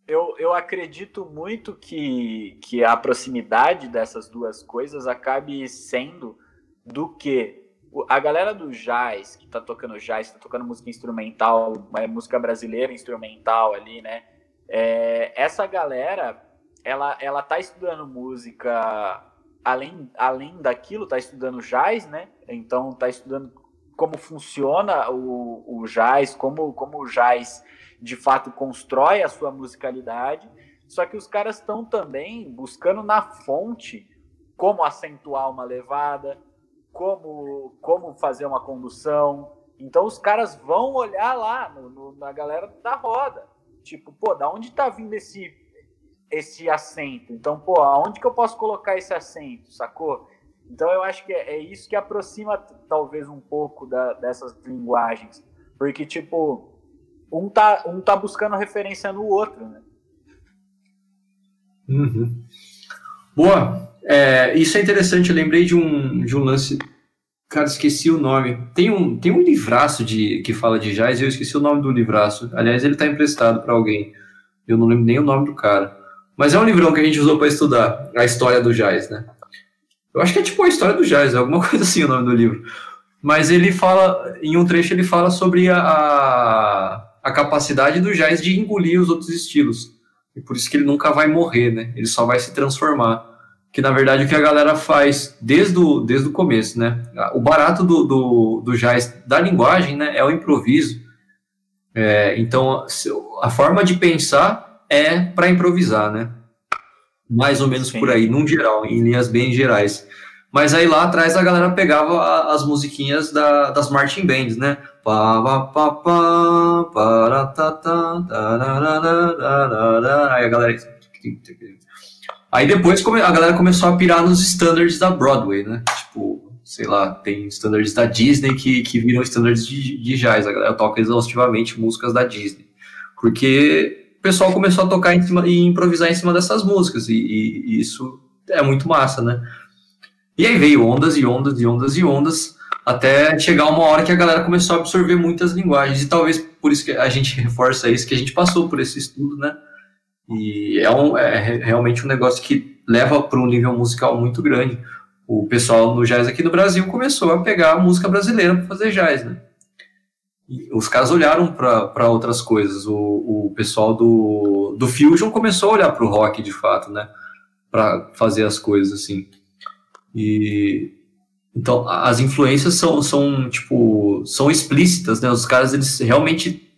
Eu, eu acredito muito que, que a proximidade dessas duas coisas acabe sendo do que a galera do jazz, que tá tocando jazz, tá tocando música instrumental, é, música brasileira instrumental ali, né? É, essa galera, ela, ela tá estudando música além, além daquilo, tá estudando jazz, né? Então tá estudando como funciona o, o jazz, como, como o jazz de fato constrói a sua musicalidade, só que os caras estão também buscando na fonte como acentuar uma levada, como, como fazer uma condução. Então os caras vão olhar lá no, no, na galera da roda. Tipo, pô, da onde tá vindo esse, esse acento? Então, pô, aonde que eu posso colocar esse acento, sacou? Então eu acho que é, é isso que aproxima talvez um pouco da, dessas linguagens, porque tipo um tá um tá buscando referência no outro, né? Uhum. Boa, é, isso é interessante. Eu lembrei de um de um lance, cara, esqueci o nome. Tem um tem um livraço de que fala de jazz. Eu esqueci o nome do livraço. Aliás, ele está emprestado para alguém. Eu não lembro nem o nome do cara. Mas é um livrão que a gente usou para estudar a história do jazz, né? Eu acho que é tipo a história do jazz, alguma coisa assim o nome do livro. Mas ele fala, em um trecho, ele fala sobre a, a capacidade do jazz de engolir os outros estilos. E por isso que ele nunca vai morrer, né? Ele só vai se transformar. Que na verdade o que a galera faz desde o, desde o começo, né? O barato do, do, do jazz, da linguagem, né? É o improviso. É, então, a forma de pensar é para improvisar, né? Mais ou menos Sim. por aí, num geral, em linhas bem gerais. Mas aí lá atrás a galera pegava as musiquinhas da, das marching bands, né? Aí a galera. Aí depois a galera começou a pirar nos standards da Broadway, né? Tipo, sei lá, tem standards da Disney que, que viram standards de, de jazz. A galera toca exaustivamente músicas da Disney. Porque o pessoal começou a tocar cima e improvisar em cima dessas músicas. E, e, e isso é muito massa, né? E aí veio ondas e ondas e ondas e ondas, até chegar uma hora que a galera começou a absorver muitas linguagens. E talvez por isso que a gente reforça isso, que a gente passou por esse estudo, né? E é, um, é realmente um negócio que leva para um nível musical muito grande. O pessoal no jazz aqui no Brasil começou a pegar a música brasileira para fazer jazz, né? Os caras olharam para outras coisas. O, o pessoal do, do Fusion começou a olhar para o rock de fato, né? Para fazer as coisas assim. E então as influências são, são tipo são explícitas, né? Os caras eles realmente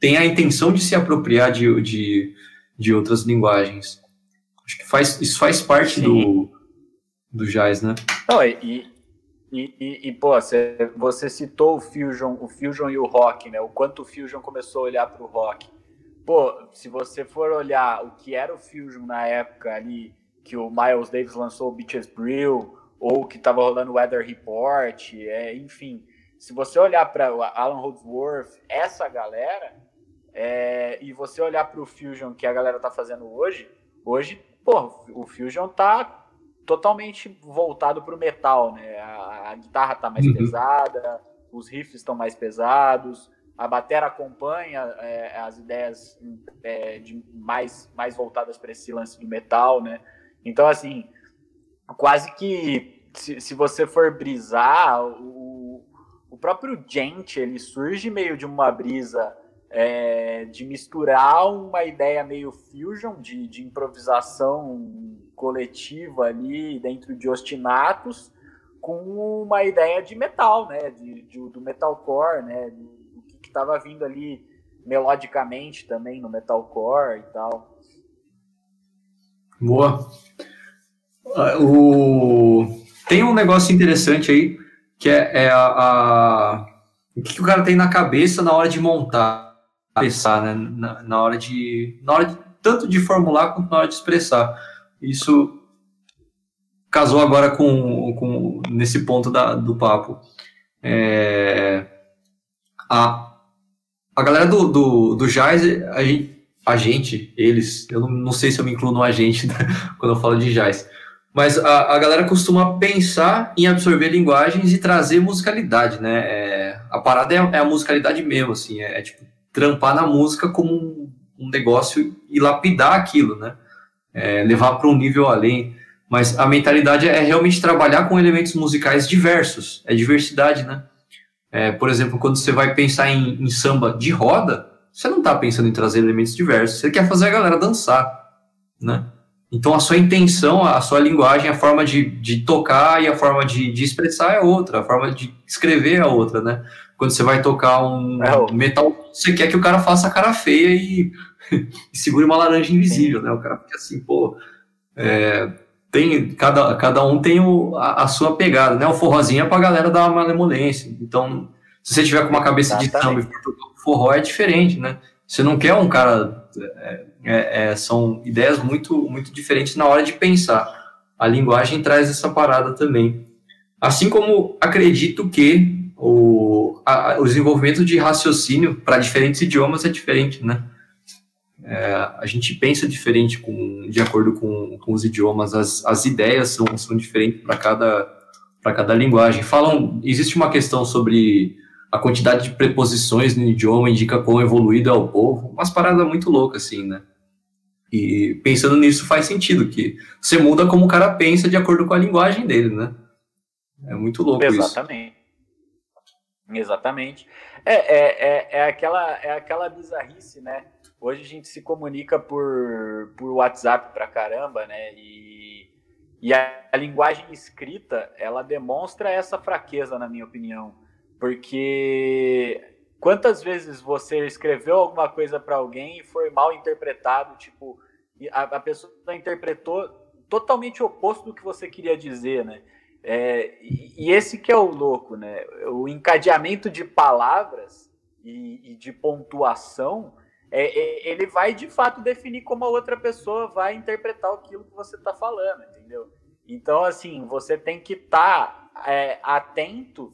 têm a intenção de se apropriar de, de, de outras linguagens. Acho que faz, isso faz parte do, do jazz, né? Não, e, e, e, e, pô, você, você citou o Fusion, o Fusion e o rock, né? O quanto o Fusion começou a olhar para o rock. Pô, se você for olhar o que era o Fusion na época ali, que o Miles Davis lançou o Beaches Brew, ou que estava rolando o Weather Report, é, enfim. Se você olhar para o Alan Holdsworth, essa galera, é, e você olhar para o Fusion que a galera tá fazendo hoje, hoje, pô, o Fusion tá totalmente voltado para o metal, né? A, a, guitarra tá mais uhum. pesada, os riffs estão mais pesados, a bateria acompanha é, as ideias é, de mais, mais voltadas para esse lance do metal, né? Então, assim, quase que se, se você for brisar, o, o próprio Gent, ele surge meio de uma brisa é, de misturar uma ideia meio fusion, de, de improvisação coletiva ali dentro de ostinatos, com uma ideia de metal, né, de, de do metalcore, né, do que estava vindo ali melodicamente também no metalcore e tal. Boa. Ah, o... Tem um negócio interessante aí, que é, é a, a, o que, o cara tem na cabeça na hora de montar, pensar, né? Na, na, hora de, na hora de, tanto de formular quanto na hora de expressar. Isso casou agora com, com nesse ponto da, do papo. É, a, a galera do, do, do jazz, a gente, a gente, eles, eu não, não sei se eu me incluo no agente quando eu falo de jazz, mas a, a galera costuma pensar em absorver linguagens e trazer musicalidade, né? É, a parada é, é, a musicalidade mesmo, assim, é, é tipo trampar na música como um, um, negócio e lapidar aquilo, né? É, levar para um nível além. Mas a mentalidade é realmente trabalhar com elementos musicais diversos, é diversidade, né? É, por exemplo, quando você vai pensar em, em samba de roda, você não está pensando em trazer elementos diversos, você quer fazer a galera dançar, né? Então a sua intenção, a sua linguagem, a forma de, de tocar e a forma de, de expressar é outra, a forma de escrever é outra, né? Quando você vai tocar um é. metal, você quer que o cara faça a cara feia e, e segure uma laranja invisível, Sim. né? O cara fica assim, pô. É, tem, cada, cada um tem o, a, a, sua pegada, né? O forrozinho é pra galera dar uma malemolência. Então, se você tiver com uma cabeça de samba e for forró, é diferente, né? Você não quer um cara. É, é, é, são ideias muito, muito diferentes na hora de pensar. A linguagem traz essa parada também. Assim como acredito que o, a, o desenvolvimento de raciocínio para diferentes idiomas é diferente, né? É, a gente pensa diferente com, de acordo com, com os idiomas, as, as ideias são, são diferentes para cada, cada linguagem. Falam, existe uma questão sobre a quantidade de preposições no idioma indica quão evoluído é o povo, umas paradas muito loucas, assim, né? E pensando nisso faz sentido, que você muda como o cara pensa de acordo com a linguagem dele, né? É muito louco Exatamente. isso. Exatamente. É, é, é, é, aquela, é aquela bizarrice, né? Hoje a gente se comunica por, por WhatsApp pra caramba, né? E, e a, a linguagem escrita, ela demonstra essa fraqueza, na minha opinião porque quantas vezes você escreveu alguma coisa para alguém e foi mal interpretado, tipo, a, a pessoa interpretou totalmente oposto do que você queria dizer, né? É, e, esse que é o louco, né? O encadeamento de palavras e, e de pontuação, é, é, ele vai de fato definir como a outra pessoa vai interpretar aquilo que você está falando, entendeu? Então, assim, você tem que estar tá, é, atento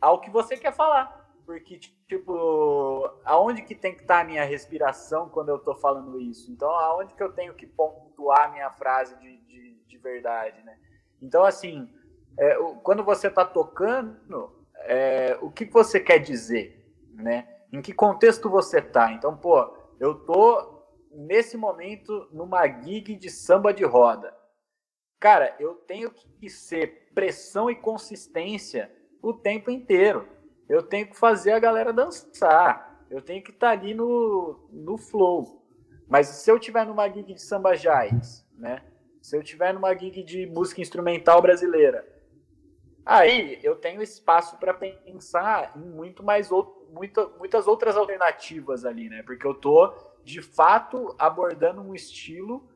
ao que você quer falar. Porque, tipo, aonde que tem que estar tá a minha respiração quando eu estou falando isso? Então, aonde que eu tenho que pontuar a minha frase de, de, de verdade, né? Então, assim, é, quando você está tocando, é, o que você quer dizer, né? Em que contexto você está? Então, pô, eu tô nesse momento numa gig de samba de roda. Cara, eu tenho que ser pressão e consistência o tempo inteiro. Eu tenho que fazer a galera dançar. Eu tenho que estar tá ali no, no flow. Mas se eu tiver numa gig de samba jazz, né? Se eu tiver numa gig de música instrumental brasileira, Aí eu tenho espaço para pensar em muito mais muita, muitas outras alternativas ali, né? Porque eu tô de fato abordando um estilo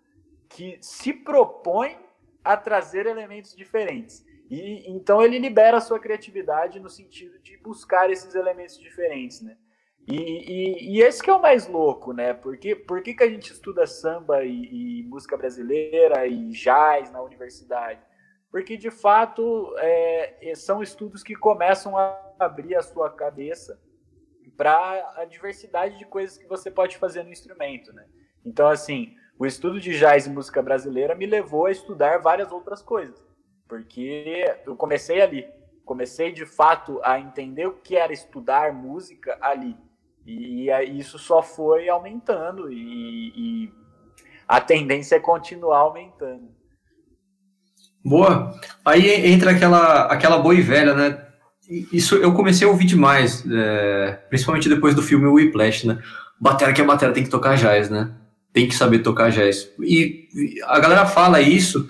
que se propõe a trazer elementos diferentes. E então ele libera a sua criatividade no sentido de buscar esses elementos diferentes, né? E, e, e esse que é o mais louco, né? Porque por que, que a gente estuda samba e, e música brasileira e jazz na universidade? porque de fato é, são estudos que começam a abrir a sua cabeça para a diversidade de coisas que você pode fazer no instrumento, né? Então, assim, o estudo de jazz e música brasileira me levou a estudar várias outras coisas, porque eu comecei ali, comecei de fato a entender o que era estudar música ali, e, e isso só foi aumentando e, e a tendência é continuar aumentando. Boa. Aí entra aquela, aquela boa e velha, né? Isso eu comecei a ouvir demais, é, principalmente depois do filme Whiplash, né? Batera que é batera, tem que tocar jazz, né? Tem que saber tocar jazz. E, a galera fala isso,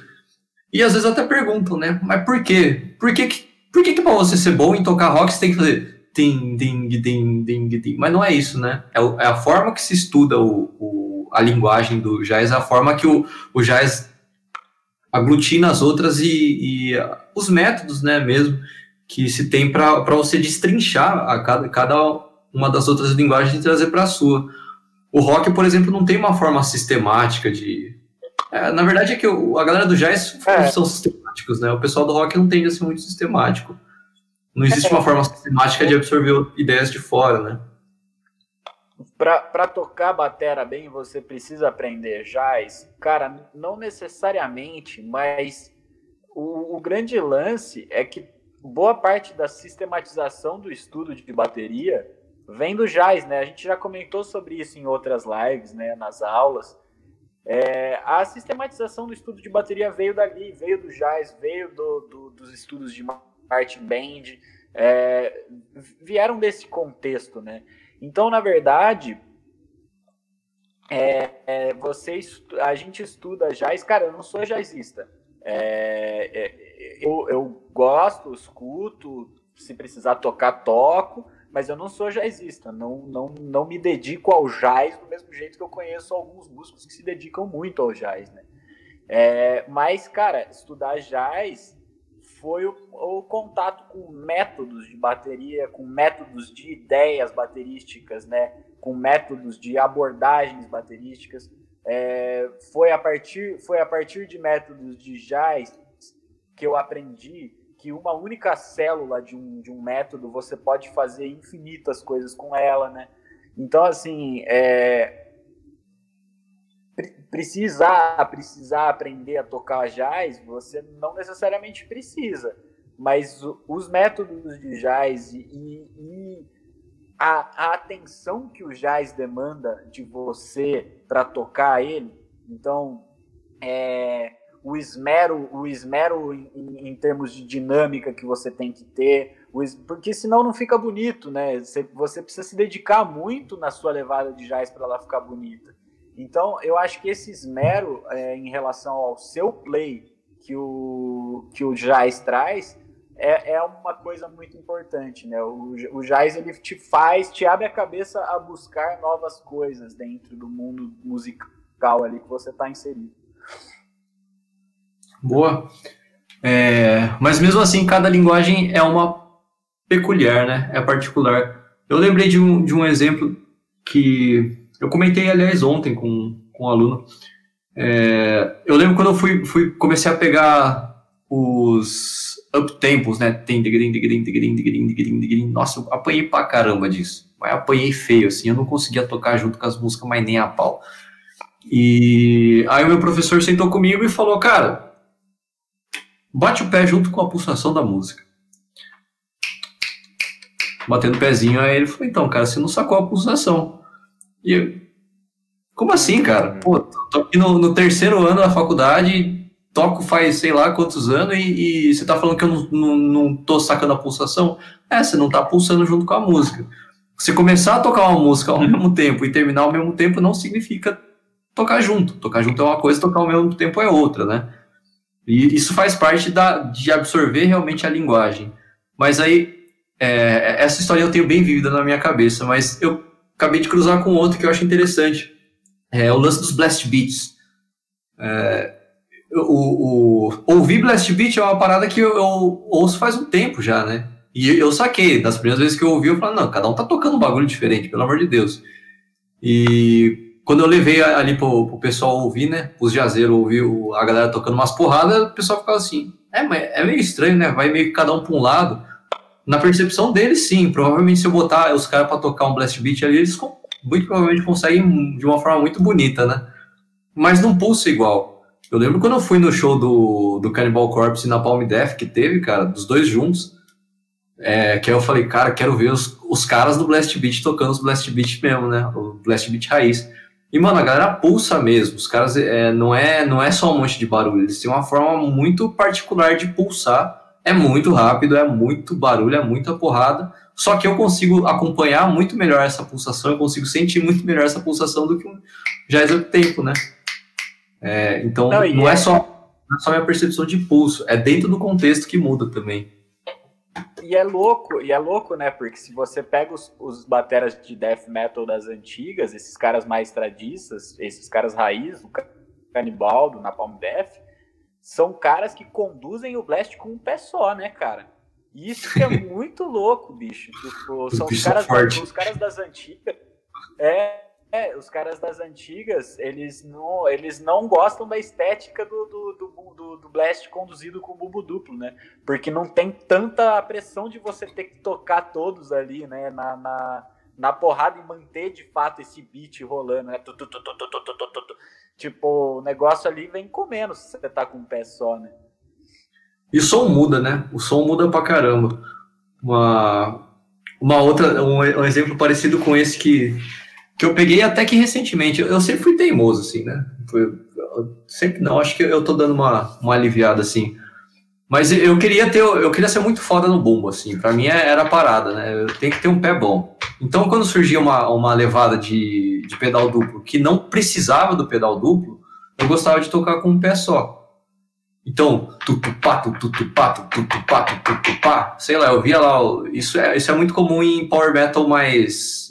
e às vezes até perguntam, né? Mas por quê? Por que, por que, que pra você ser bom em tocar rock você tem que fazer ding, ding, ding, ding, ding? Mas não é isso, né? É, é a forma que se estuda o, o, a linguagem do jazz, a forma que o, o jazz aglutina as outras e, e os métodos, né, mesmo, que se tem para você destrinchar a cada, cada uma das outras linguagens e trazer para a sua. O rock, por exemplo, não tem uma forma sistemática de. É, na verdade, é que a galera do jazz é. são sistemáticos, né? O pessoal do rock não tende a ser muito sistemático. Não existe uma forma sistemática de absorver ideias de fora, né? Para tocar batera bem, você precisa aprender jazz? Cara, não necessariamente, mas o, o, grande lance é que boa parte da sistematização do estudo de bateria vem do jazz, né? A gente já comentou sobre isso em outras lives, né, nas aulas. É, a sistematização do estudo de bateria veio dali, veio do jazz, veio do, do, dos estudos de marching band, é, vieram desse contexto, né? Então, na verdade, é, é, você a gente estuda jazz. Cara, eu não sou jazzista. É, é, eu, eu gosto, escuto, se precisar tocar, toco, mas eu não sou jazzista. Não, não, não me dedico ao jazz do mesmo jeito que eu conheço alguns músicos que se dedicam muito ao jazz, né? É, mas, cara, estudar jazz foi o, o, contato com métodos de bateria, com métodos de ideias baterísticas, né? com métodos de abordagens baterísticas. É, foi, a partir, foi a partir de métodos de jazz que eu aprendi que uma única célula de um, de um método você pode fazer infinitas coisas com ela, né? Então, assim, é, precisar, precisar aprender a tocar jazz, você não necessariamente precisa. Mas os métodos de jazz e, e a, a, atenção que o jazz demanda de você para tocar ele, então é, o esmero, o esmero em, em, termos de dinâmica que você tem que ter, porque senão não fica bonito, né? Você, você precisa se dedicar muito na sua levada de jazz para ela ficar bonita. Então, eu acho que esse esmero é, em relação ao seu play que o, que o Jazz traz é, é uma coisa muito importante, né? O, o Jazz, ele te faz, te abre a cabeça a buscar novas coisas dentro do mundo musical ali que você está inserido. Boa. É, mas mesmo assim, cada linguagem é uma peculiar, né? É particular. Eu lembrei de um, de um exemplo que eu comentei, aliás, ontem com, com um aluno. É, eu lembro quando eu fui, fui comecei a pegar os uptempos, né? Nossa, eu apanhei pra caramba disso. Mas apanhei feio, assim. Eu não conseguia tocar junto com as músicas, mas nem a pau. E aí o meu professor sentou comigo e falou, cara, bate o pé junto com a pulsação da música. Batendo o pezinho, aí ele falou, então, cara, você não sacou a pulsação. E eu, como assim, cara? Pô, tô aqui no, no terceiro ano da faculdade, toco faz sei lá quantos anos e, e você tá falando que eu não, não, não tô sacando a pulsação? É, você não tá pulsando junto com a música. Você começar a tocar uma música ao mesmo tempo e terminar ao mesmo tempo não significa tocar junto. Tocar junto é uma coisa, tocar ao mesmo tempo é outra, né? E isso faz parte da, de absorver realmente a linguagem. Mas aí, é, essa história eu tenho bem vívida na minha cabeça, mas eu acabei de cruzar com outro que eu acho interessante. É o lance dos blast beats. É, o, o, ouvir Blast Beat é uma parada que eu, eu, ouço faz um tempo já, né? E eu saquei, das primeiras vezes que eu ouvi, eu falei, não, cada um tá tocando um bagulho diferente, pelo amor de Deus. E quando eu levei ali pro, pro pessoal ouvir, né? Os jazeiros ouvir a galera tocando umas porradas, o pessoal ficava assim, é, é meio estranho, né? Vai meio que cada um pra um lado. Na percepção deles, sim. Provavelmente se eu botar os caras para tocar um blast beat ali, eles muito provavelmente conseguem de uma forma muito bonita, né? Mas não pulsa igual. Eu lembro quando eu fui no show do, do Cannibal Corpse na Palm Death, que teve, cara, dos dois juntos, é, que aí eu falei, cara, quero ver os, os caras do Blast Beat tocando os Blast Beat mesmo, né? O Blast Beat raiz. E, mano, a galera pulsa mesmo. Os caras é, não, é, não é só um monte de barulho, eles têm uma forma muito particular de pulsar. É muito rápido, é muito barulho, é muita porrada. Só que eu consigo acompanhar muito melhor essa pulsação, eu consigo sentir muito melhor essa pulsação do que um jazz tempo, né? É, então, não, não é, é, só, não é só minha percepção de pulso, é dentro do contexto que muda também. E é louco, e é louco, né? Porque se você pega os, os bateras de death metal das antigas, esses caras mais tradistas, esses caras raiz, o Canibal, do Napalm Death, são caras que conduzem o blast com um pé só, né, cara? Isso que é muito louco, bicho. Tipo, são os caras, os caras das antigas. É, é, os caras das antigas, eles não, eles não gostam da estética do, do, do, do, do Blast conduzido com bumbo duplo, né? Porque não tem tanta pressão de você ter que tocar todos ali, né? Na, na, na porrada e manter de fato esse beat rolando, né? Tipo, o negócio ali vem comendo se você tá com um pé só, né? E o som muda, né? O som muda pra caramba. Uma, uma outra, um, um exemplo parecido com esse que que eu peguei até que recentemente. Eu, sempre fui teimoso, assim, né? Foi, sempre não, acho que eu tô dando uma, uma aliviada, assim. Mas eu queria ter, eu queria ser muito foda no bumbo, assim. Pra mim era a parada, né? Eu tenho que ter um pé bom. Então, quando surgia uma, uma levada de, de pedal duplo que não precisava do pedal duplo, eu gostava de tocar com um pé só. Então, tutupá, tutupá, tutupá, tutupá, sei lá, eu via lá, isso é, isso é muito comum em power metal mais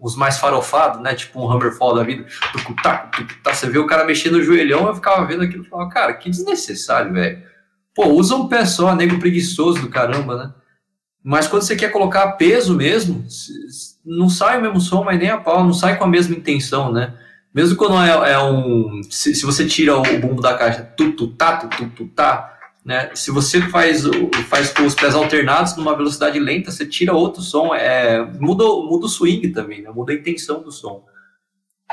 os mais farofados, né? Tipo um Hammerfall da vida. Tucutá, você vê o cara mexendo o joelhão, eu ficava vendo aquilo e falava, cara, que desnecessário, velho. Pô, usa um pé só, nego preguiçoso do caramba, né? Mas quando você quer colocar peso mesmo, não sai o mesmo som, mas nem a pau, não sai com a mesma intenção, né? Mesmo quando é, é um. Se, se, você tira o bumbo da caixa, tututá, tututá, né? Se você faz, faz com os pés alternados numa velocidade lenta, você tira outro som, é, muda, muda o swing também, né? muda a intenção do som.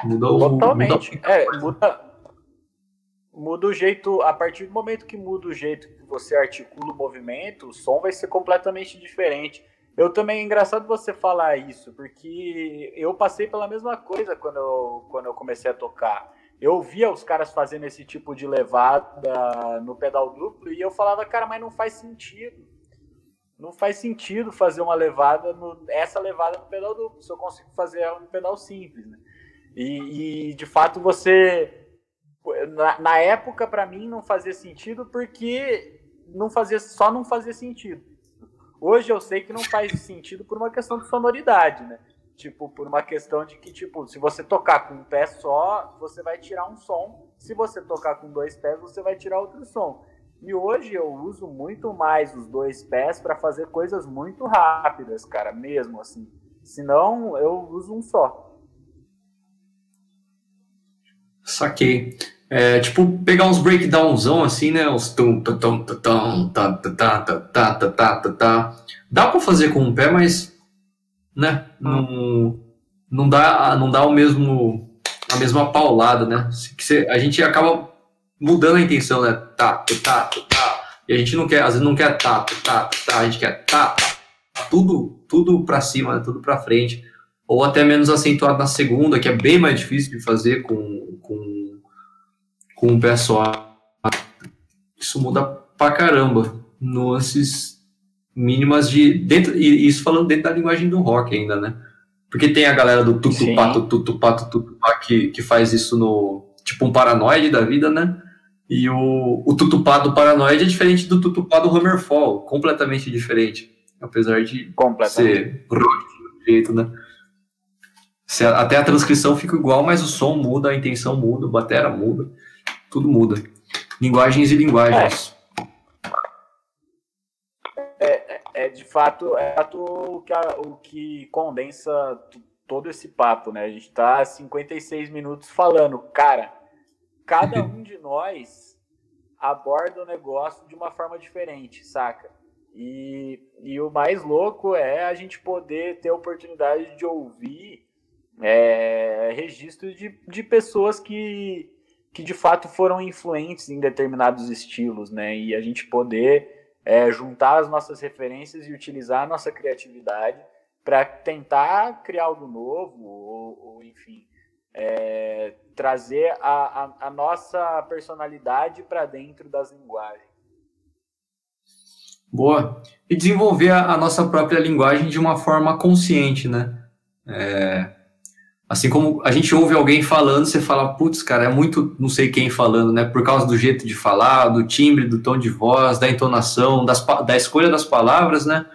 Muda o, Totalmente. Muda é, muda, muda o jeito, a partir do momento que muda o jeito que você articula o movimento, o som vai ser completamente diferente. Eu também é engraçado você falar isso, porque eu passei pela mesma coisa quando eu, quando eu comecei a tocar eu via os caras fazendo esse tipo de levada no pedal duplo e eu falava, cara, mas não faz sentido. Não faz sentido fazer uma levada, no, essa levada no pedal duplo, se eu consigo fazer ela no pedal simples. Né? E, e de fato você. Na, na época, para mim, não fazia sentido porque não fazia, só não fazia sentido. Hoje eu sei que não faz sentido por uma questão de sonoridade, né? Tipo, por uma questão de que, tipo, se você tocar com um pé só, você vai tirar um som. Se você tocar com dois pés, você vai tirar outro som. E hoje eu uso muito mais os dois pés para fazer coisas muito rápidas, cara, mesmo assim. Senão eu uso um só. Saquei. É, tipo, pegar uns breakdownzão assim, né? Os tum, tum, tum, tum, tum, tá, tá, tá, tá, tá, tá, tá, Dá pra fazer com um pé, mas, né? Não, não dá, não dá o mesmo, a mesma paulada, né? A gente acaba mudando a intenção, né? Tá, tá, tá. E a gente não quer, às vezes não quer tá, tá, tá. A gente quer tá, tá. Tudo, tudo pra cima, né? tudo pra frente. Ou até menos acentuado na segunda, que é bem mais difícil de fazer com, com com o só. Isso muda pra caramba. Nuances mínimas de. Dentro, e isso falando dentro da linguagem do rock ainda, né? Porque tem a galera do tutupá, tutupá, tutupá que, que faz isso no. Tipo um paranoide da vida, né? E o, o tutupá do paranoide é diferente do tutupá do Hammerfall, completamente diferente. Apesar de ser rock jeito, né? Até a transcrição fica igual, mas o som muda, a intenção muda, a batera muda tudo muda. Linguagens e linguagens. É, de fato, é o que, o que condensa todo esse papo, né? A gente tá 56 minutos falando, cara, cada um de nós aborda o negócio de uma forma diferente, saca? E, e o mais louco é a gente poder ter a oportunidade de ouvir é, registros de, de pessoas que, que de fato foram influentes em determinados estilos, né? E a gente poder é, juntar as nossas referências e utilizar a nossa criatividade para tentar criar algo novo, ou, ou enfim, é, trazer a, a, a, nossa personalidade para dentro das linguagens. Boa. E desenvolver a, a, nossa própria linguagem de uma forma consciente, né? É, Assim como a gente ouve alguém falando, você fala, putz, cara, é muito não sei quem falando, né? Por causa do jeito de falar, do timbre, do tom de voz, da entonação, das, da escolha das palavras, né?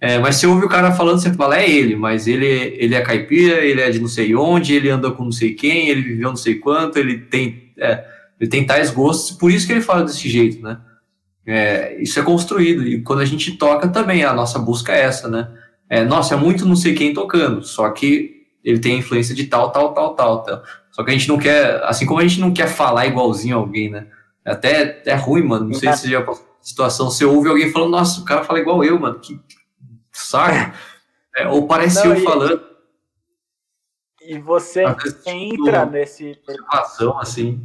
É, mas você ouve o cara falando, você fala, é ele, mas ele, ele é caipira, ele é de não sei onde, ele anda com não sei quem, ele viveu não sei quanto, ele tem, é, ele tem tais gostos, por isso que ele fala desse jeito, né? É, isso é construído, e quando a gente toca também, a nossa busca é essa, né? É, nossa, é muito não sei quem tocando, só que ele tem influência de tal, tal, tal, tal, tal. Só que a gente não quer, assim como a gente não quer falar igualzinho a alguém, né? Até é ruim, mano. Não sei se já situação, você ouve alguém falando, nossa, o cara fala igual eu, mano. Que saco. É, ou parece não, eu e, falando. E você entra tipo, nesse. Situação, assim.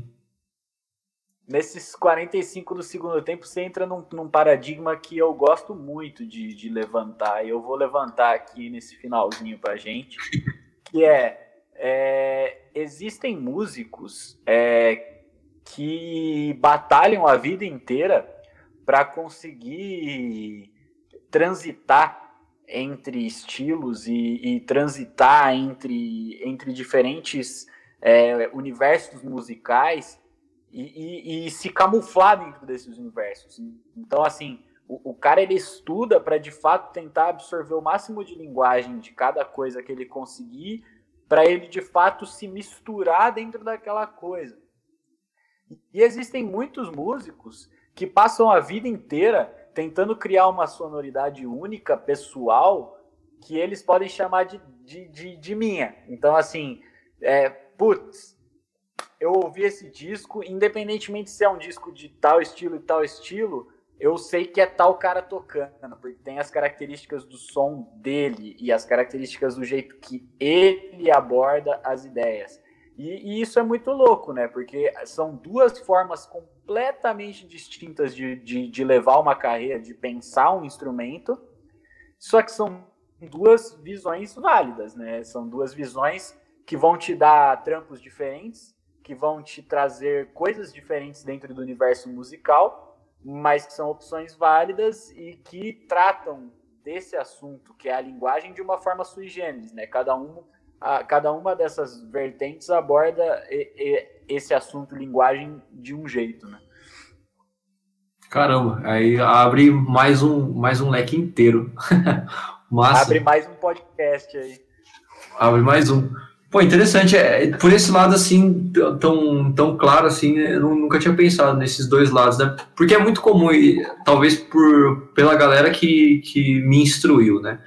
Nesses 45 do segundo tempo, você entra num, num paradigma que eu gosto muito de, de levantar. E eu vou levantar aqui nesse finalzinho pra gente. que é, é existem músicos é, que batalham a vida inteira para conseguir transitar entre estilos e, e transitar entre, entre diferentes é, universos musicais e, e, e, se camuflar dentro desses universos. Então, assim, o, cara ele estuda para de fato tentar absorver o máximo de linguagem de cada coisa que ele conseguir, para ele de fato se misturar dentro daquela coisa. E existem muitos músicos que passam a vida inteira tentando criar uma sonoridade única, pessoal, que eles podem chamar de, de, de, de minha. Então, assim, é, putz, eu ouvi esse disco, independentemente se é um disco de tal estilo e tal estilo, eu sei que é tal cara tocando, porque tem as características do som dele e as características do jeito que ele aborda as ideias. E, e isso é muito louco, né? Porque são duas formas completamente distintas de, de, de levar uma carreira, de pensar um instrumento, só que são duas visões válidas, né? São duas visões que vão te dar trampos diferentes, que vão te trazer coisas diferentes dentro do universo musical mas que são opções válidas e que tratam desse assunto, que é a linguagem, de uma forma sui generis, né? Cada, um, a, cada uma dessas vertentes aborda e, e, esse assunto linguagem de um jeito, né? Caramba, aí abre mais um, mais um leque inteiro. Massa. Abre mais um podcast aí. Abre mais um. Pô, interessante. É, por esse lado, assim, tão, tão claro, assim, eu nunca tinha pensado nesses dois lados, né? Porque é muito comum, e, talvez por, pela galera que, que me instruiu, né?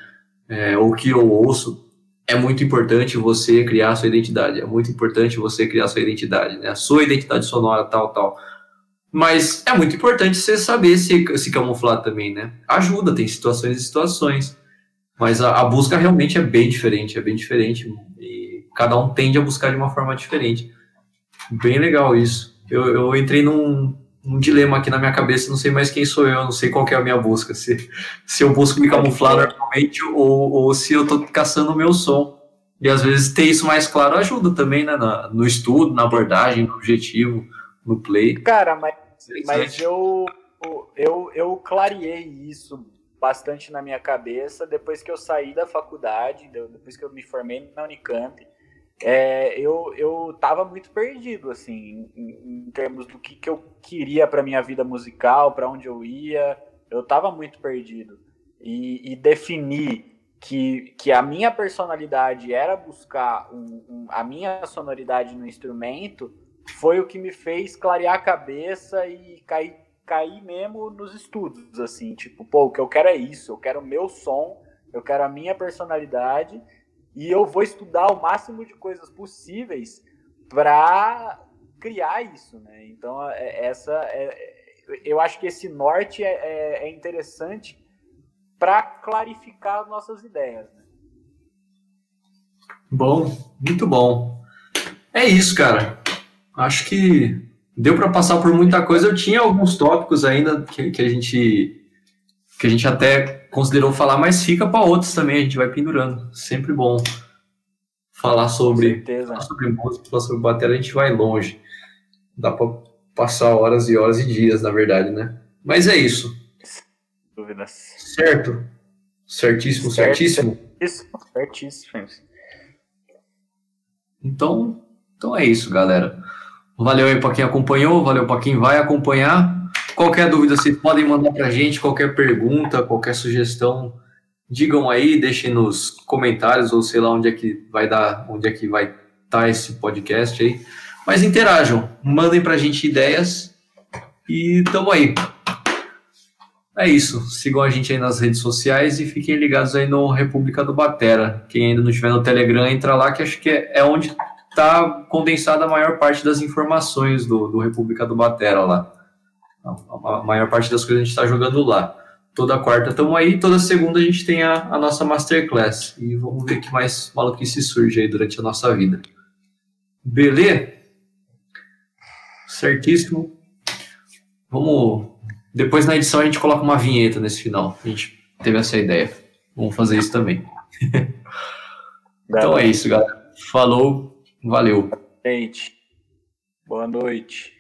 É, ou que eu ouço, é muito importante você criar sua identidade. É muito importante você criar sua identidade, né? A sua identidade sonora, tal, tal. Mas é muito importante você saber se, se camuflar também, né? Ajuda, tem situações e situações. Mas a, a busca realmente é bem diferente, é bem diferente. Cada um tende a buscar de uma forma diferente. Bem legal isso. Eu, eu entrei num, num dilema aqui na minha cabeça, não sei mais quem sou eu, não sei qual é a minha busca. Se, se eu busco me camuflar normalmente ou, ou se eu tô caçando o meu som. E às vezes ter isso mais claro ajuda também, né? Na, no estudo, na abordagem, no objetivo, no play. Cara, mas, mas eu, eu, eu clareei isso bastante na minha cabeça depois que eu saí da faculdade, depois que eu me formei na Unicamp. É, eu, eu tava muito perdido, assim, em, em termos do que, que eu queria para minha vida musical, para onde eu ia. Eu tava muito perdido. E, e definir que, que a minha personalidade era buscar um, um, a minha sonoridade no instrumento foi o que me fez clarear a cabeça e cair cair mesmo nos estudos, assim, tipo, pô, o que eu quero é isso, eu quero o meu som, eu quero a minha personalidade e eu vou estudar o máximo de coisas possíveis para criar isso, né? Então, é, essa, é, eu acho que esse norte é, é, é interessante para clarificar as nossas ideias. Né? Bom, muito bom. É isso, cara. Acho que deu para passar por muita coisa. Eu tinha alguns tópicos ainda que, que a gente que a gente até considerou falar, mas fica para outros também. A gente vai pendurando. Sempre bom falar sobre falar sobre música, falar sobre bateria. A gente vai longe. Dá para passar horas e horas e dias, na verdade, né? Mas é isso. Dúvidas. Certo. Certíssimo, certo, certíssimo. Certíssimo, certíssimo. Então, então é isso, galera. Valeu aí para quem acompanhou, valeu para quem vai acompanhar. Qualquer dúvida vocês podem mandar para a gente, qualquer pergunta, qualquer sugestão, digam aí, deixem nos comentários ou sei lá onde é que vai dar, onde é que vai estar tá esse podcast aí. Mas interajam, mandem para a gente ideias e tamo aí. É isso. Sigam a gente aí nas redes sociais e fiquem ligados aí no República do Batera. Quem ainda não estiver no Telegram, entra lá que acho que é, é onde está condensada a maior parte das informações do, do República do Batera lá. A, maior parte das coisas a gente está jogando lá. Toda quarta estamos aí, toda segunda a gente tem a, a, nossa Masterclass. E vamos ver que mais maluquice surge aí durante a nossa vida. Beleza? Certíssimo. Vamos. Depois na edição a gente coloca uma vinheta nesse final. A gente teve essa ideia. Vamos fazer isso também. então é isso, galera. Falou. Valeu. Gente, boa noite.